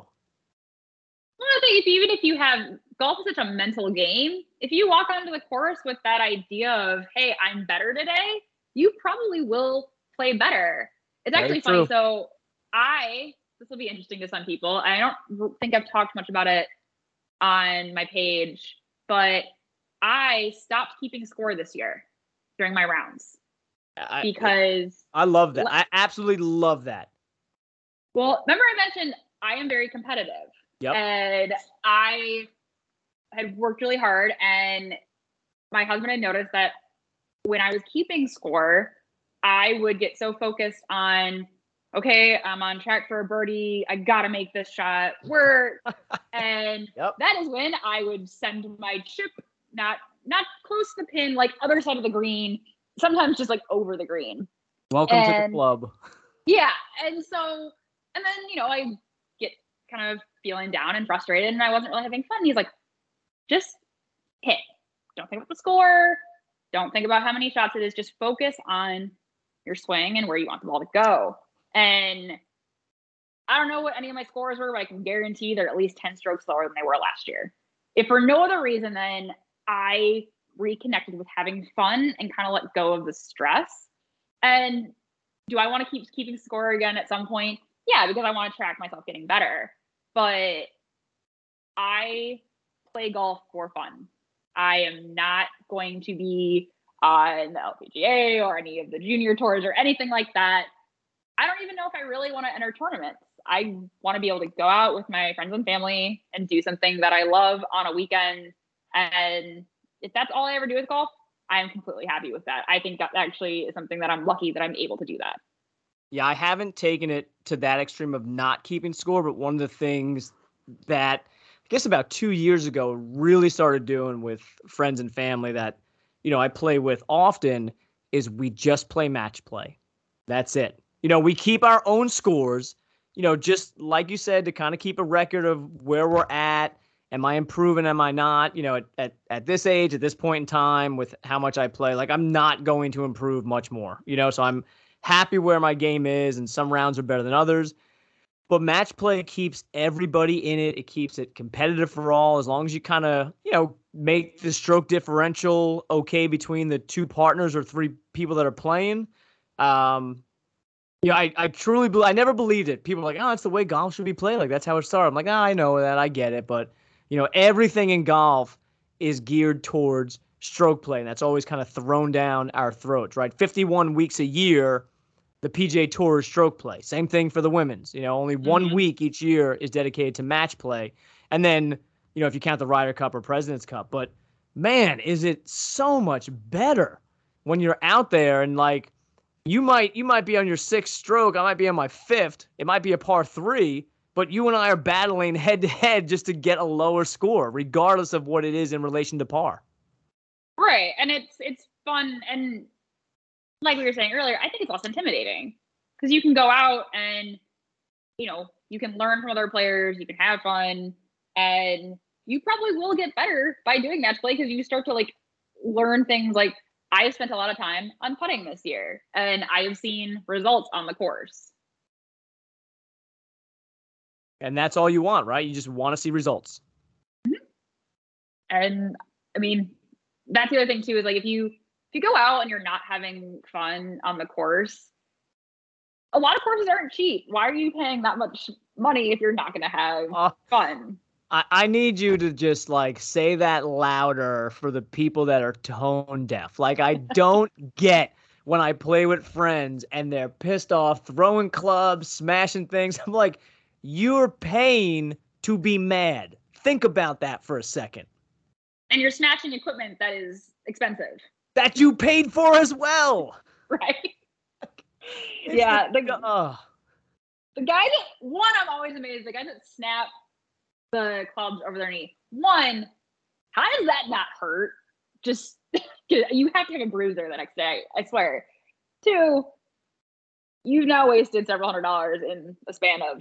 Well, I think if, even if you have golf is such a mental game, if you walk onto the course with that idea of, hey, I'm better today, you probably will play better. It's actually funny. So I this will be interesting to some people. I don't think I've talked much about it on my page, but I stopped keeping score this year during my rounds I, because I love that. I absolutely love that. Well, remember I mentioned I am very competitive. Yep. And I had worked really hard and my husband had noticed that when I was keeping score, I would get so focused on, okay, I'm on track for a birdie. I got to make this shot work. and Yep. that is when I would send my chip not not close to the pin, like other side of the green, sometimes just like over the green. Welcome to the club. Yeah. And so, and then, you know, I get kind of feeling down and frustrated and I wasn't really having fun. He's like, just hit. Don't think about the score. Don't think about how many shots it is. Just focus on your swing and where you want the ball to go. And I don't know what any of my scores were, but I can guarantee they're at least 10 strokes lower than they were last year. If for no other reason than I reconnected with having fun and kind of let go of the stress. And do I want to keep keeping score again at some point? Yeah, because I want to track myself getting better. But I play golf for fun. I am not going to be on the LPGA or any of the junior tours or anything like that. I don't even know if I really want to enter tournaments. I want to be able to go out with my friends and family and do something that I love on a weekend. And if that's all I ever do with golf, I am completely happy with that. I think that actually is something that I'm lucky that I'm able to do that. Yeah, I haven't taken it to that extreme of not keeping score, but one of the things that I guess about two years ago really started doing with friends and family that, you know, I play with often is we just play match play. That's it. You know, we keep our own scores, you know, just like you said, to kind of keep a record of where we're at. Am I improving? Am I not? You know, at, at, at this age, at this point in time, with how much I play, like I'm not going to improve much more, you know, so I'm happy where my game is, and some rounds are better than others. But match play keeps everybody in it. It keeps it competitive for all. As long as you kind of, you know, make the stroke differential okay between the two partners or three people that are playing. Um, yeah, I, I truly believe. I never believed it. People are like, oh, it's the way golf should be played. Like that's how it started. I'm like, ah, I know that. I get it. But you know, everything in golf is geared towards stroke play, and that's always kind of thrown down our throats, right? 51 weeks a year the PGA Tour is stroke play. Same thing for the women's. You know, only one Mhm. week each year is dedicated to match play. And then, you know, if you count the Ryder Cup or President's Cup, but man, is it so much better when you're out there and like you might you might be on your sixth stroke, I might be on my fifth. It might be a par 3, but you and I are battling head to head just to get a lower score regardless of what it is in relation to par. Right. And it's it's fun and like we were saying earlier, I think it's less intimidating because you can go out and you know, you can learn from other players, you can have fun and you probably will get better by doing match play because you start to like learn things like I have spent a lot of time on putting this year and I have seen results on the course. And that's all you want, right? You just want to see results. And I mean, that's the other thing too is like if you if you go out and you're not having fun on the course, a lot of courses aren't cheap. Why are you paying that much money if you're not going to have Uh, fun? I, I need you to just like say that louder for the people that are tone deaf. Like I don't get when I play with friends and they're pissed off, throwing clubs, smashing things. I'm like, you're paying to be mad. Think about that for a second. And you're smashing equipment that is expensive, That you paid for as well. right? Yeah, the- the, guy that one I'm always amazed the guys that snap the clubs over their knee. One, how does that not hurt? Just you have to have a bruiser the next day. I swear. Two, you've now wasted several hundred dollars in a span of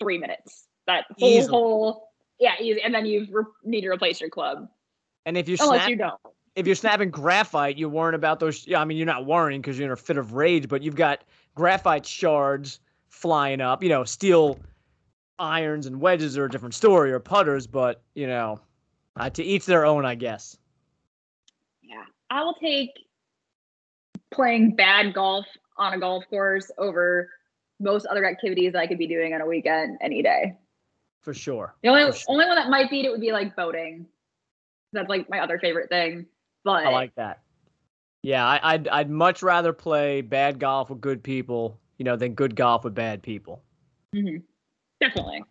three minutes. That whole whole yeah, easy. And then you re- need to replace your club and if you're unless snap- you don't. if you're snapping graphite, you're worrying about those. I mean, you're not worrying because you're in a fit of rage, but you've got graphite shards flying up. You know, steel irons and wedges are a different story, or putters, but you know, uh, to each their own, I guess. Yeah, I will take playing bad golf on a golf course over most other activities I could be doing on a weekend any day. For sure. The only sure. only one that might beat it would be like boating. That's like my other favorite thing. But I like that. Yeah, I, I'd I'd much rather play bad golf with good people, you know, than good golf with bad people. Mhm. Definitely.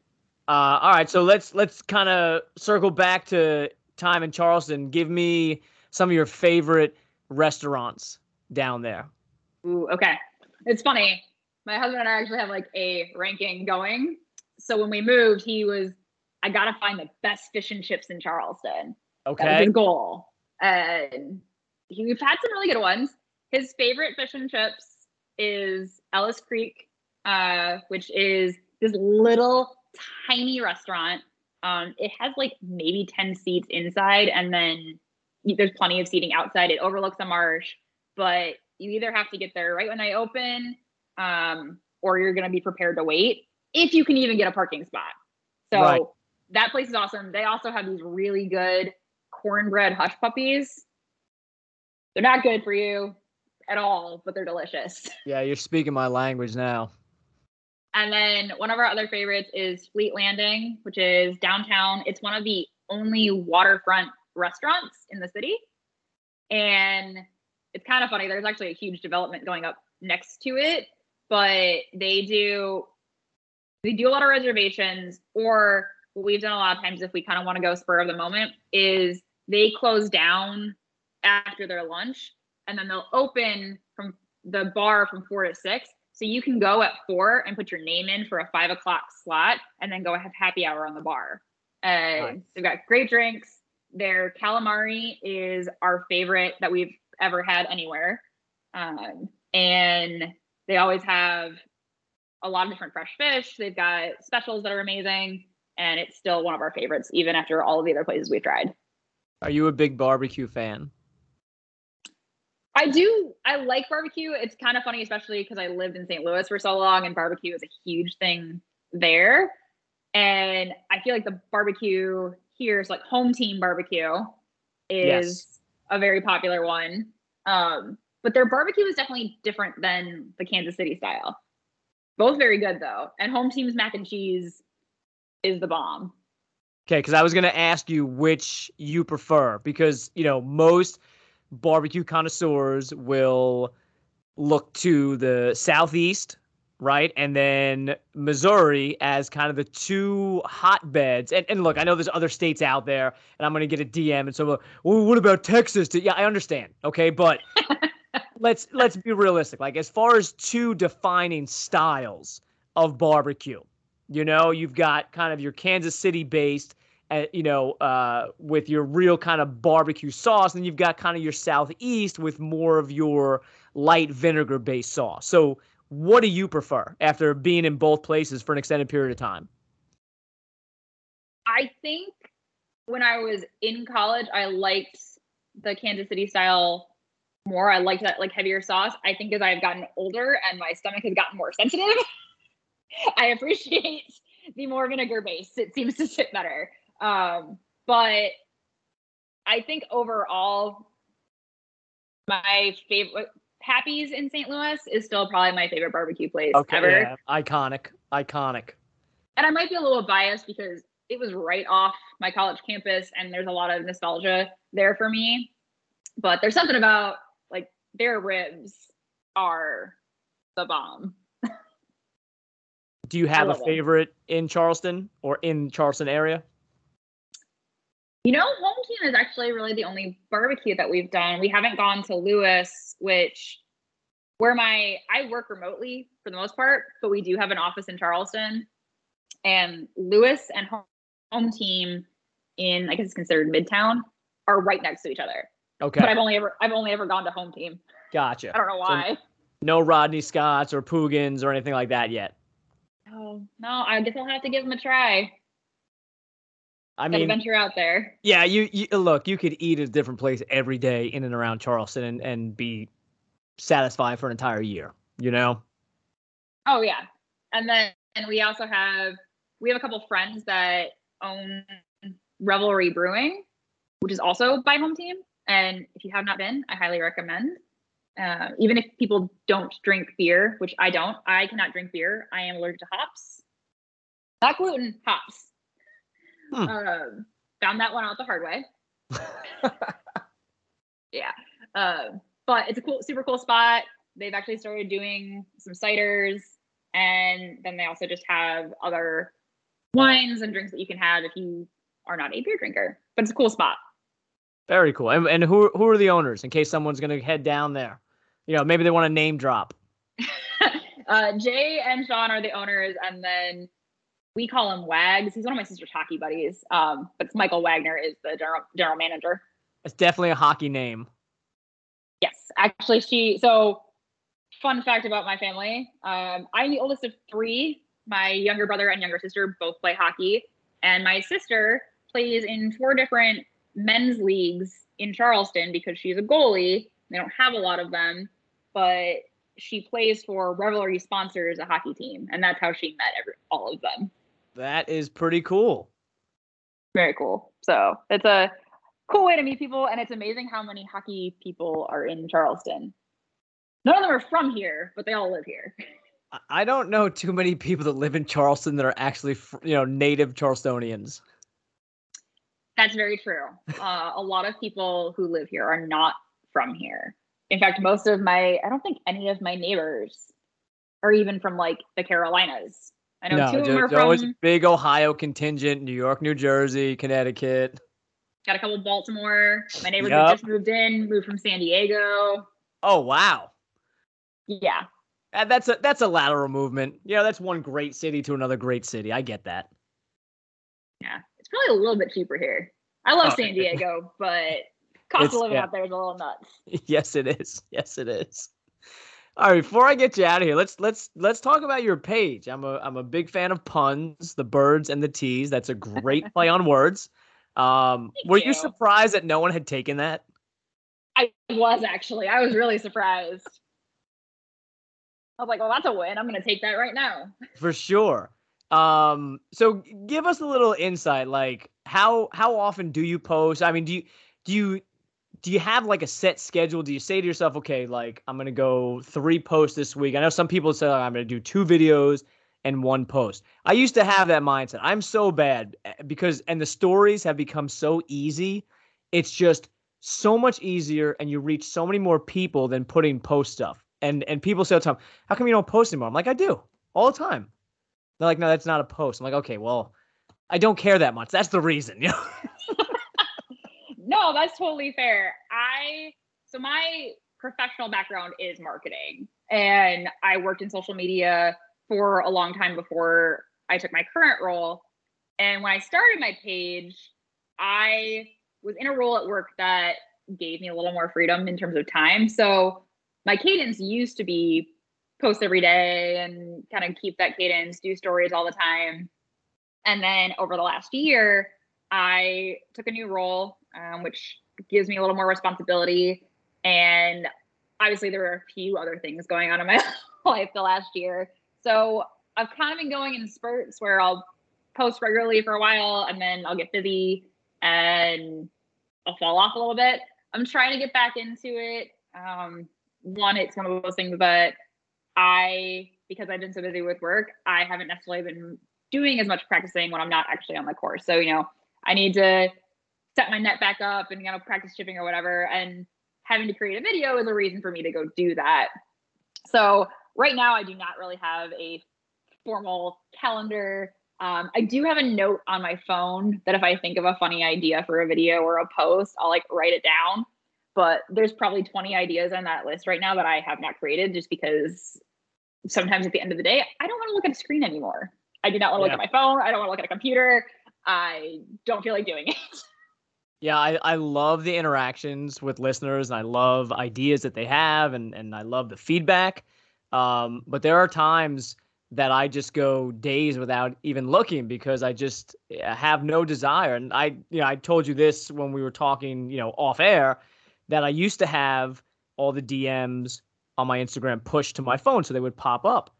Uh, all right, so let's let's kind of circle back to time in Charleston, give me some of your favorite restaurants down there. Ooh, okay. It's funny. My husband and I actually have like a ranking going. So when we moved, he was, I gotta find the best fish and chips in Charleston. That was Okay. his goal. And he, we've had some really good ones. His favorite fish and chips is Ellis Creek, uh, which is this little tiny restaurant. Um, it has like maybe 10 seats inside, and then there's plenty of seating outside. It overlooks a marsh, but you either have to get there right when they open, um, or you're going to be prepared to wait if you can even get a parking spot. So Right. that place is awesome. They also have these really good cornbread hush puppies. They're not good for you at all, but they're delicious. Yeah, you're speaking my language now. And then one of our other favorites is Fleet Landing, which is downtown. It's one of the only waterfront restaurants in the city. And it's kind of funny. There's actually a huge development going up next to it, but they do they do a lot of reservations or what we've done a lot of times if we kind of want to go spur of the moment is they close down after their lunch and then they'll open from the bar from four to six. So you can go at four and put your name in for a five o'clock slot and then go have happy hour on the bar. And Nice. they've got great drinks. Their calamari is our favorite that we've ever had anywhere. Um, and they always have a lot of different fresh fish. They've got specials that are amazing. And it's still one of our favorites, even after all of the other places we've tried. Are you a big barbecue fan? I do. I like barbecue. It's kind of funny, especially because I lived in St. Louis for so long, and barbecue is a huge thing there. And I feel like the barbecue here is like home team barbecue is Yes. a very popular one. Um, but their barbecue is definitely different than the Kansas City style. Both very good though, and home team's mac and cheese is the bomb. Okay, because I was gonna ask you which you prefer because you know most barbecue connoisseurs will look to the southeast, right, and then Missouri as kind of the two hotbeds. And and look, I know there's other states out there, and I'm gonna get a DM, and so well, what about Texas? Yeah, I understand. Okay, but let's let's be realistic. Like as far as two defining styles of barbecue, you know, you've got kind of your Kansas City based, you know, uh, with your real kind of barbecue sauce, and you've got kind of your southeast with more of your light vinegar based sauce. So, what do you prefer after being in both places for an extended period of time? I think when I was in college, I liked the Kansas City style more. I liked that like heavier sauce. I think as I've gotten older and my stomach has gotten more sensitive, I appreciate the more vinegar base. It seems to sit better. Um, but I think overall, my favorite Pappy's in St. Louis is still probably my favorite barbecue place ever yeah, iconic, iconic. and I might be a little biased because it was right off my college campus and there's a lot of nostalgia there for me. But there's something about like their ribs are the bomb. Do you have a love 'em. favorite in Charleston or in Charleston area? You know, home team is actually really the only barbecue that we've done. We haven't gone to Lewis, which where my I work remotely for the most part, but we do have an office in Charleston. And Lewis and home, home team in I guess it's considered Midtown are right next to each other. Okay, But I've only ever I've only ever gone to home team. gotcha. I don't know why. No Rodney Scotts or Pugins or anything like that yet. Oh no, I guess I'll have to give them a try. I mean, venture out there. yeah, you, you look, you could eat at a different place every day in and around Charleston and, and be satisfied for an entire year, you know? Oh yeah. And then and we also have we have a couple friends that own Revelry Brewing, which is also by home team. And if you have not been, I highly recommend. Uh, even if people don't drink beer, which I don't, I cannot drink beer. I am allergic to hops. Not gluten, hops. Hmm. Um, found that one out the hard way. yeah. Um, but it's a cool, super cool spot. They've actually started doing some ciders, and then they also just have other wines and drinks that you can have if you are not a beer drinker. But it's a cool spot. Very cool. And, and who who are the owners in case someone's going to head down there? You know, maybe they want to name drop. uh, Jay and Sean are the owners, and then we call him Wags. He's one of my sister's hockey buddies. Um, but Michael Wagner is the general general manager. It's definitely a hockey name. Yes, actually, she. So, fun fact about my family: um, I'm the oldest of three. My younger brother and younger sister both play hockey, and my sister plays in four different men's leagues in Charleston because she's a goalie. They don't have a lot of them, but she plays for Revelry Sponsors, a hockey team, and that's how she met every, all of them. That is pretty cool. Very cool. So it's a cool way to meet people, and it's amazing how many hockey people are in Charleston. None of them are from here, but they all live here. I don't know too many people that live in Charleston that are actually, you know, native Charlestonians. That's very true. Uh, a lot of people who live here are not from here. In fact, most of my, I don't think any of my neighbors are even from like the Carolinas. I know no, two of them are from. Always big Ohio contingent, New York, New Jersey, Connecticut. Got a couple Baltimore. My neighbors yep. just moved in, moved from San Diego. Oh wow. Yeah. That's a that's a lateral movement. Yeah, that's one great city to another great city. I get that. Yeah, it's probably a little bit cheaper here. I love oh, San Diego, but cost of living yeah. out there is a little nuts. Yes, it is. Yes, it is. All right, before I get you out of here, let's let's let's talk about your page. I'm a I'm a big fan of puns, the birds and the tees. That's a great play on words. Um, were you. you surprised that no one had taken that? I was actually. I was really surprised. I was like, well, that's a win. I'm going to take that right now. For sure. Um, so give us a little insight. Like, how how often do you post? I mean, do you do you do you have like a set schedule? Do you say to yourself, okay, like I'm gonna go three posts this week? I know some people say I'm gonna do two videos and one post. I used to have that mindset. I'm so bad eh, because and the stories have become so easy. It's just so much easier and you reach so many more people than putting post stuff. And and people say all the time, how come you don't post anymore? I'm like, I do all the time. They're like, no, that's not a post. I'm like, okay, well, I don't care that much. That's the reason, you know. No, that's totally fair. I so my professional background is marketing and I worked in social media for a long time before I took my current role. And when I started my page, I was in a role at work that gave me a little more freedom in terms of time. So my cadence used to be post every day and kind of keep that cadence, do stories all the time. And then over the last year, I took a new role, um, which gives me a little more responsibility. And obviously, there were a few other things going on in my life the last year. So I've kind of been going in spurts where I'll post regularly for a while and then I'll get busy and I'll fall off a little bit. I'm trying to get back into it. Um, one, it's one of those things that I, because I've been so busy with work, I haven't necessarily been doing as much practicing when I'm not actually on the course. So, you know, I need to set my net back up and, you know, practice shipping or whatever. And having to create a video is a reason for me to go do that. So, right now, I do not really have a formal calendar. Um, I do have a note on my phone that if I think of a funny idea for a video or a post, I'll like write it down but there's probably 20 ideas on that list right now that I have not created just because sometimes at the end of the day, I don't want to look at a screen anymore. I do not want to yeah. look at my phone. I don't want to look at a computer. I don't feel like doing it. Yeah, I, I love the interactions with listeners and I love ideas that they have and, and I love the feedback. Um, but there are times that I just go days without even looking because I just have no desire. And I, you know, I told you this when we were talking, you know, off air that I used to have all the DMs on my Instagram pushed to my phone so they would pop up.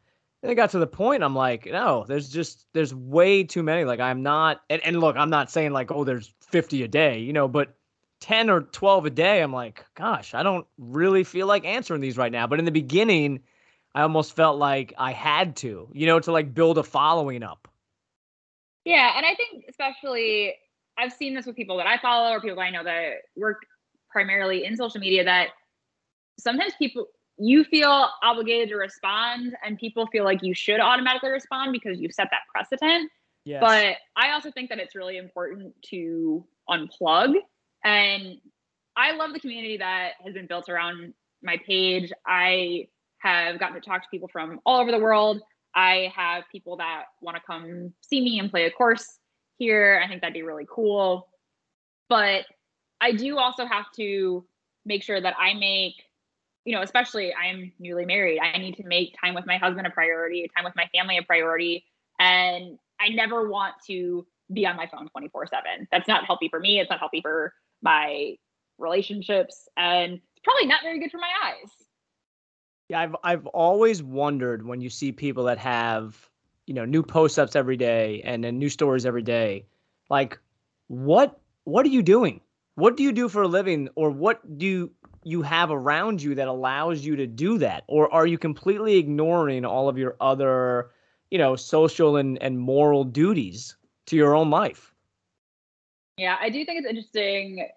And it got to the point I'm like, no, there's just there's way too many. Like I'm not and, and look, I'm not saying like, oh, there's 50 a day, you know, but 10 or 12 a day, I'm like, gosh, I don't really feel like answering these right now. But in the beginning, I almost felt like I had to, you know, to like build a following up. Yeah, and I think especially I've seen this with people that I follow or people I know that work primarily in social media that sometimes people you feel obligated to respond and people feel like you should automatically respond because you've set that precedent. Yes. But I also think that it's really important to unplug. And I love the community that has been built around my page. I have gotten to talk to people from all over the world. I have people that want to come see me and play a course here. I think that'd be really cool. But I do also have to make sure that I make, you know, especially I'm newly married. I need to make time with my husband a priority, time with my family a priority. And I never want to be on my phone 24 7. That's not healthy for me. It's not healthy for my relationships. And it's probably not very good for my eyes. Yeah, I've I've always wondered when you see people that have, you know, new post ups every day and then new stories every day, like what what are you doing? What do you do for a living or what do you, you have around you that allows you to do that? Or are you completely ignoring all of your other, you know, social and, and moral duties to your own life? Yeah, I do think it's interesting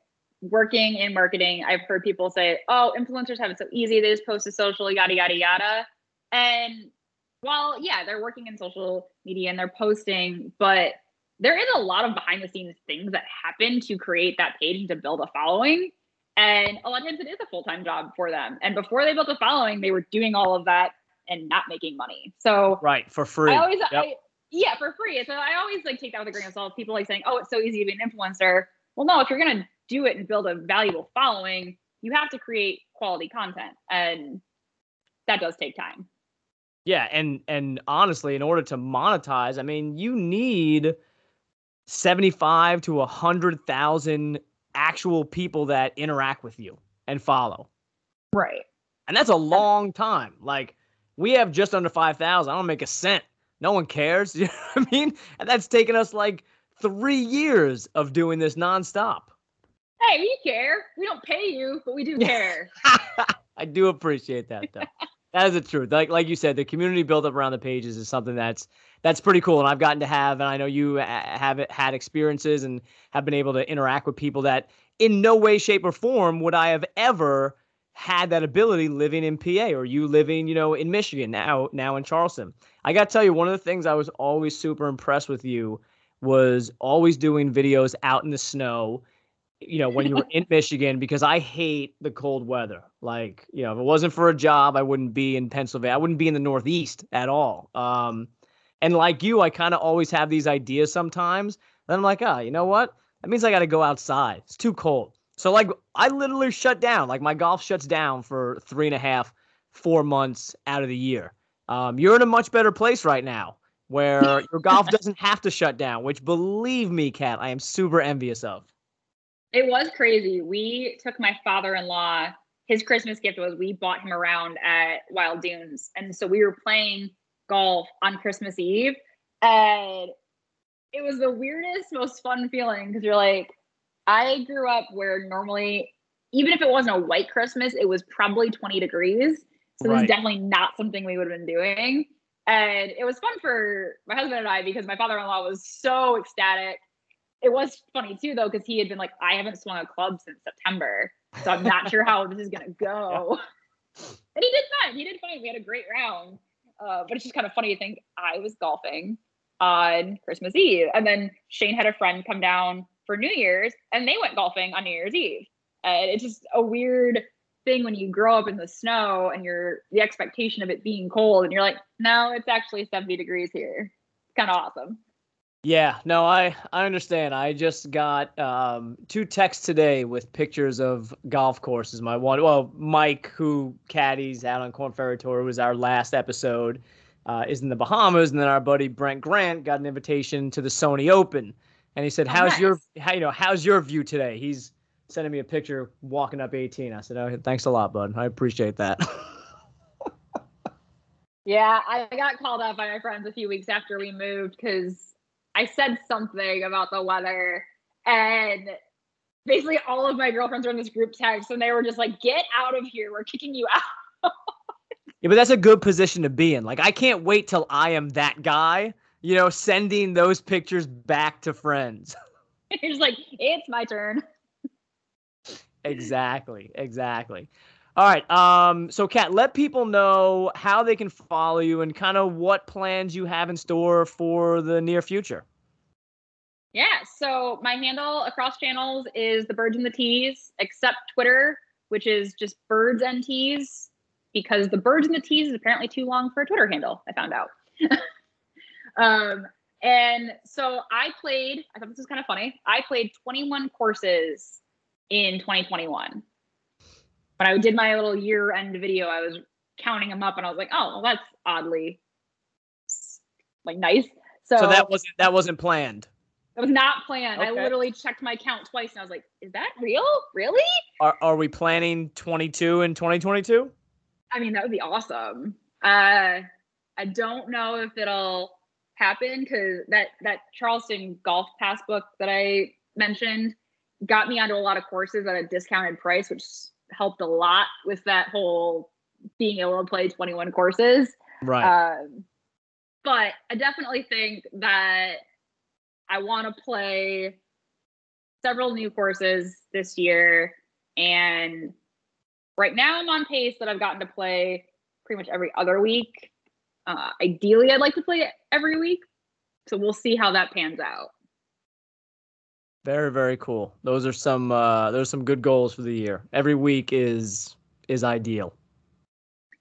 working in marketing, I've heard people say, oh, influencers have it so easy. They just post to social, yada, yada, yada. And while, yeah, they're working in social media and they're posting, but there is a lot of behind the scenes things that happen to create that page and to build a following. And a lot of times it is a full time job for them. And before they built a following, they were doing all of that and not making money. So, right, for free. I always, yep. I, yeah, for free. So I always like take that with a grain of salt. People like saying, oh, it's so easy to be an influencer. Well, no, if you're going to do it and build a valuable following, you have to create quality content. And that does take time. Yeah, and and honestly, in order to monetize, I mean, you need 75 to 100,000 actual people that interact with you and follow. Right. And that's a long time. Like we have just under 5,000. I don't make a cent. No one cares. You know what I mean? And that's taken us like 3 years of doing this nonstop hey, we care. We don't pay you, but we do care. I do appreciate that though. that is the truth. Like like you said, the community built up around the pages is something that's that's pretty cool, and I've gotten to have, and I know you have had experiences and have been able to interact with people that, in no way, shape, or form, would I have ever had that ability living in PA or you living, you know, in Michigan now now in Charleston. I got to tell you, one of the things I was always super impressed with you was always doing videos out in the snow you know, when you were in Michigan because I hate the cold weather. Like, you know, if it wasn't for a job, I wouldn't be in Pennsylvania. I wouldn't be in the Northeast at all. Um, and like you, I kind of always have these ideas sometimes. Then I'm like, ah, oh, you know what? That means I got to go outside. It's too cold. So like, I literally shut down. Like my golf shuts down for three and a half, four months out of the year. Um, you're in a much better place right now where your golf doesn't have to shut down, which believe me, Kat, I am super envious of. It was crazy. We took my father-in-law. His Christmas gift was we bought him around at Wild Dunes, and so we were playing golf on Christmas Eve, and it was the weirdest, most fun feeling because you're like, I grew up where normally, even if it wasn't a white Christmas, it was probably 20 degrees. So right. this is definitely not something we would have been doing. And it was fun for my husband and I because my father in law was so ecstatic. It was funny too though because he had been like i haven't swung a club since september so i'm not sure how this is going to go. And he did fine. He did fine. We had a great round uh, but it's just kind of funny to think i was golfing on christmas eve. And then shane had a friend come down for new year's and they went golfing on new year's eve. And it's just a weird thing when you grow up in the snow and you're the expectation of it being cold and you're like no it's actually 70 degrees here. It's kind of awesome yeah, no, I I understand. I just got um, two texts today with pictures of golf courses. My one, well, Mike, who caddies out on Korn Ferry Tour, was our last episode, uh, is in the Bahamas, and then our buddy Brent Grant got an invitation to the Sony Open, and he said, "How's nice. your, how, you know, how's your view today?" He's sending me a picture walking up 18. I said, "Oh, thanks a lot, bud. I appreciate that." yeah, I got called up by my friends a few weeks after we moved because I said something about the weather and basically all of my girlfriends were in this group text and they were just like, get out of here. We're kicking you out. yeah, but that's a good position to be in. Like, I can't wait till I am that guy, you know, sending those pictures back to friends. You're just like, it's my turn. exactly. Exactly. All right. Um, so Kat, let people know how they can follow you and kind of what plans you have in store for the near future. Yeah. So my handle across channels is the birds and the tees, except Twitter, which is just birds and tees, because the birds and the tees is apparently too long for a Twitter handle. I found out. um, and so I played. I thought this was kind of funny. I played 21 courses in 2021. When I did my little year-end video, I was counting them up, and I was like, "Oh, well, that's oddly like nice." So, So that wasn't that wasn't planned. That was not planned. I literally checked my count twice and I was like, is that real? Really? Are are we planning 22 in 2022? I mean, that would be awesome. Uh I don't know if it'll happen because that that Charleston golf pass book that I mentioned got me onto a lot of courses at a discounted price, which helped a lot with that whole being able to play 21 courses. Right. Um, but I definitely think that I want to play several new courses this year. And right now I'm on pace that I've gotten to play pretty much every other week. Uh, ideally, I'd like to play it every week. So we'll see how that pans out. Very very cool. Those are some uh those are some good goals for the year. Every week is is ideal.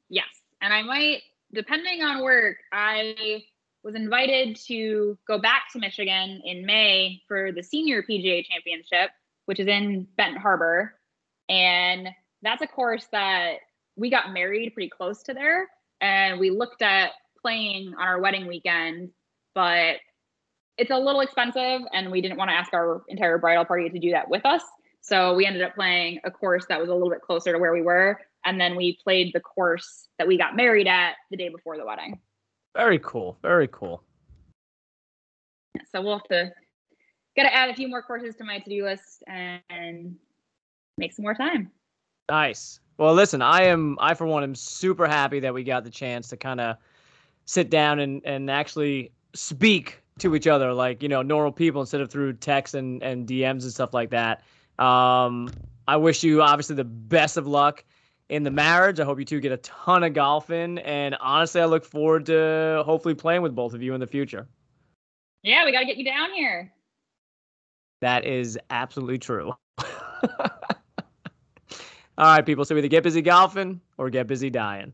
Yes. And I might, depending on work, I was invited to go back to Michigan in May for the senior PGA championship, which is in Benton Harbor. And that's a course that we got married pretty close to there. And we looked at playing on our wedding weekend, but it's a little expensive. And we didn't want to ask our entire bridal party to do that with us. So we ended up playing a course that was a little bit closer to where we were. And then we played the course that we got married at the day before the wedding. Very cool. Very cool. So we'll have to got to add a few more courses to my to-do list and make some more time. Nice. Well, listen, I am I for one am super happy that we got the chance to kind of sit down and and actually speak to each other like, you know, normal people instead of through text and and DMs and stuff like that. Um I wish you obviously the best of luck in the marriage. I hope you two get a ton of golf in and honestly, I look forward to hopefully playing with both of you in the future. Yeah, we got to get you down here. That is absolutely true. All right, people. So either get busy golfing or get busy dying.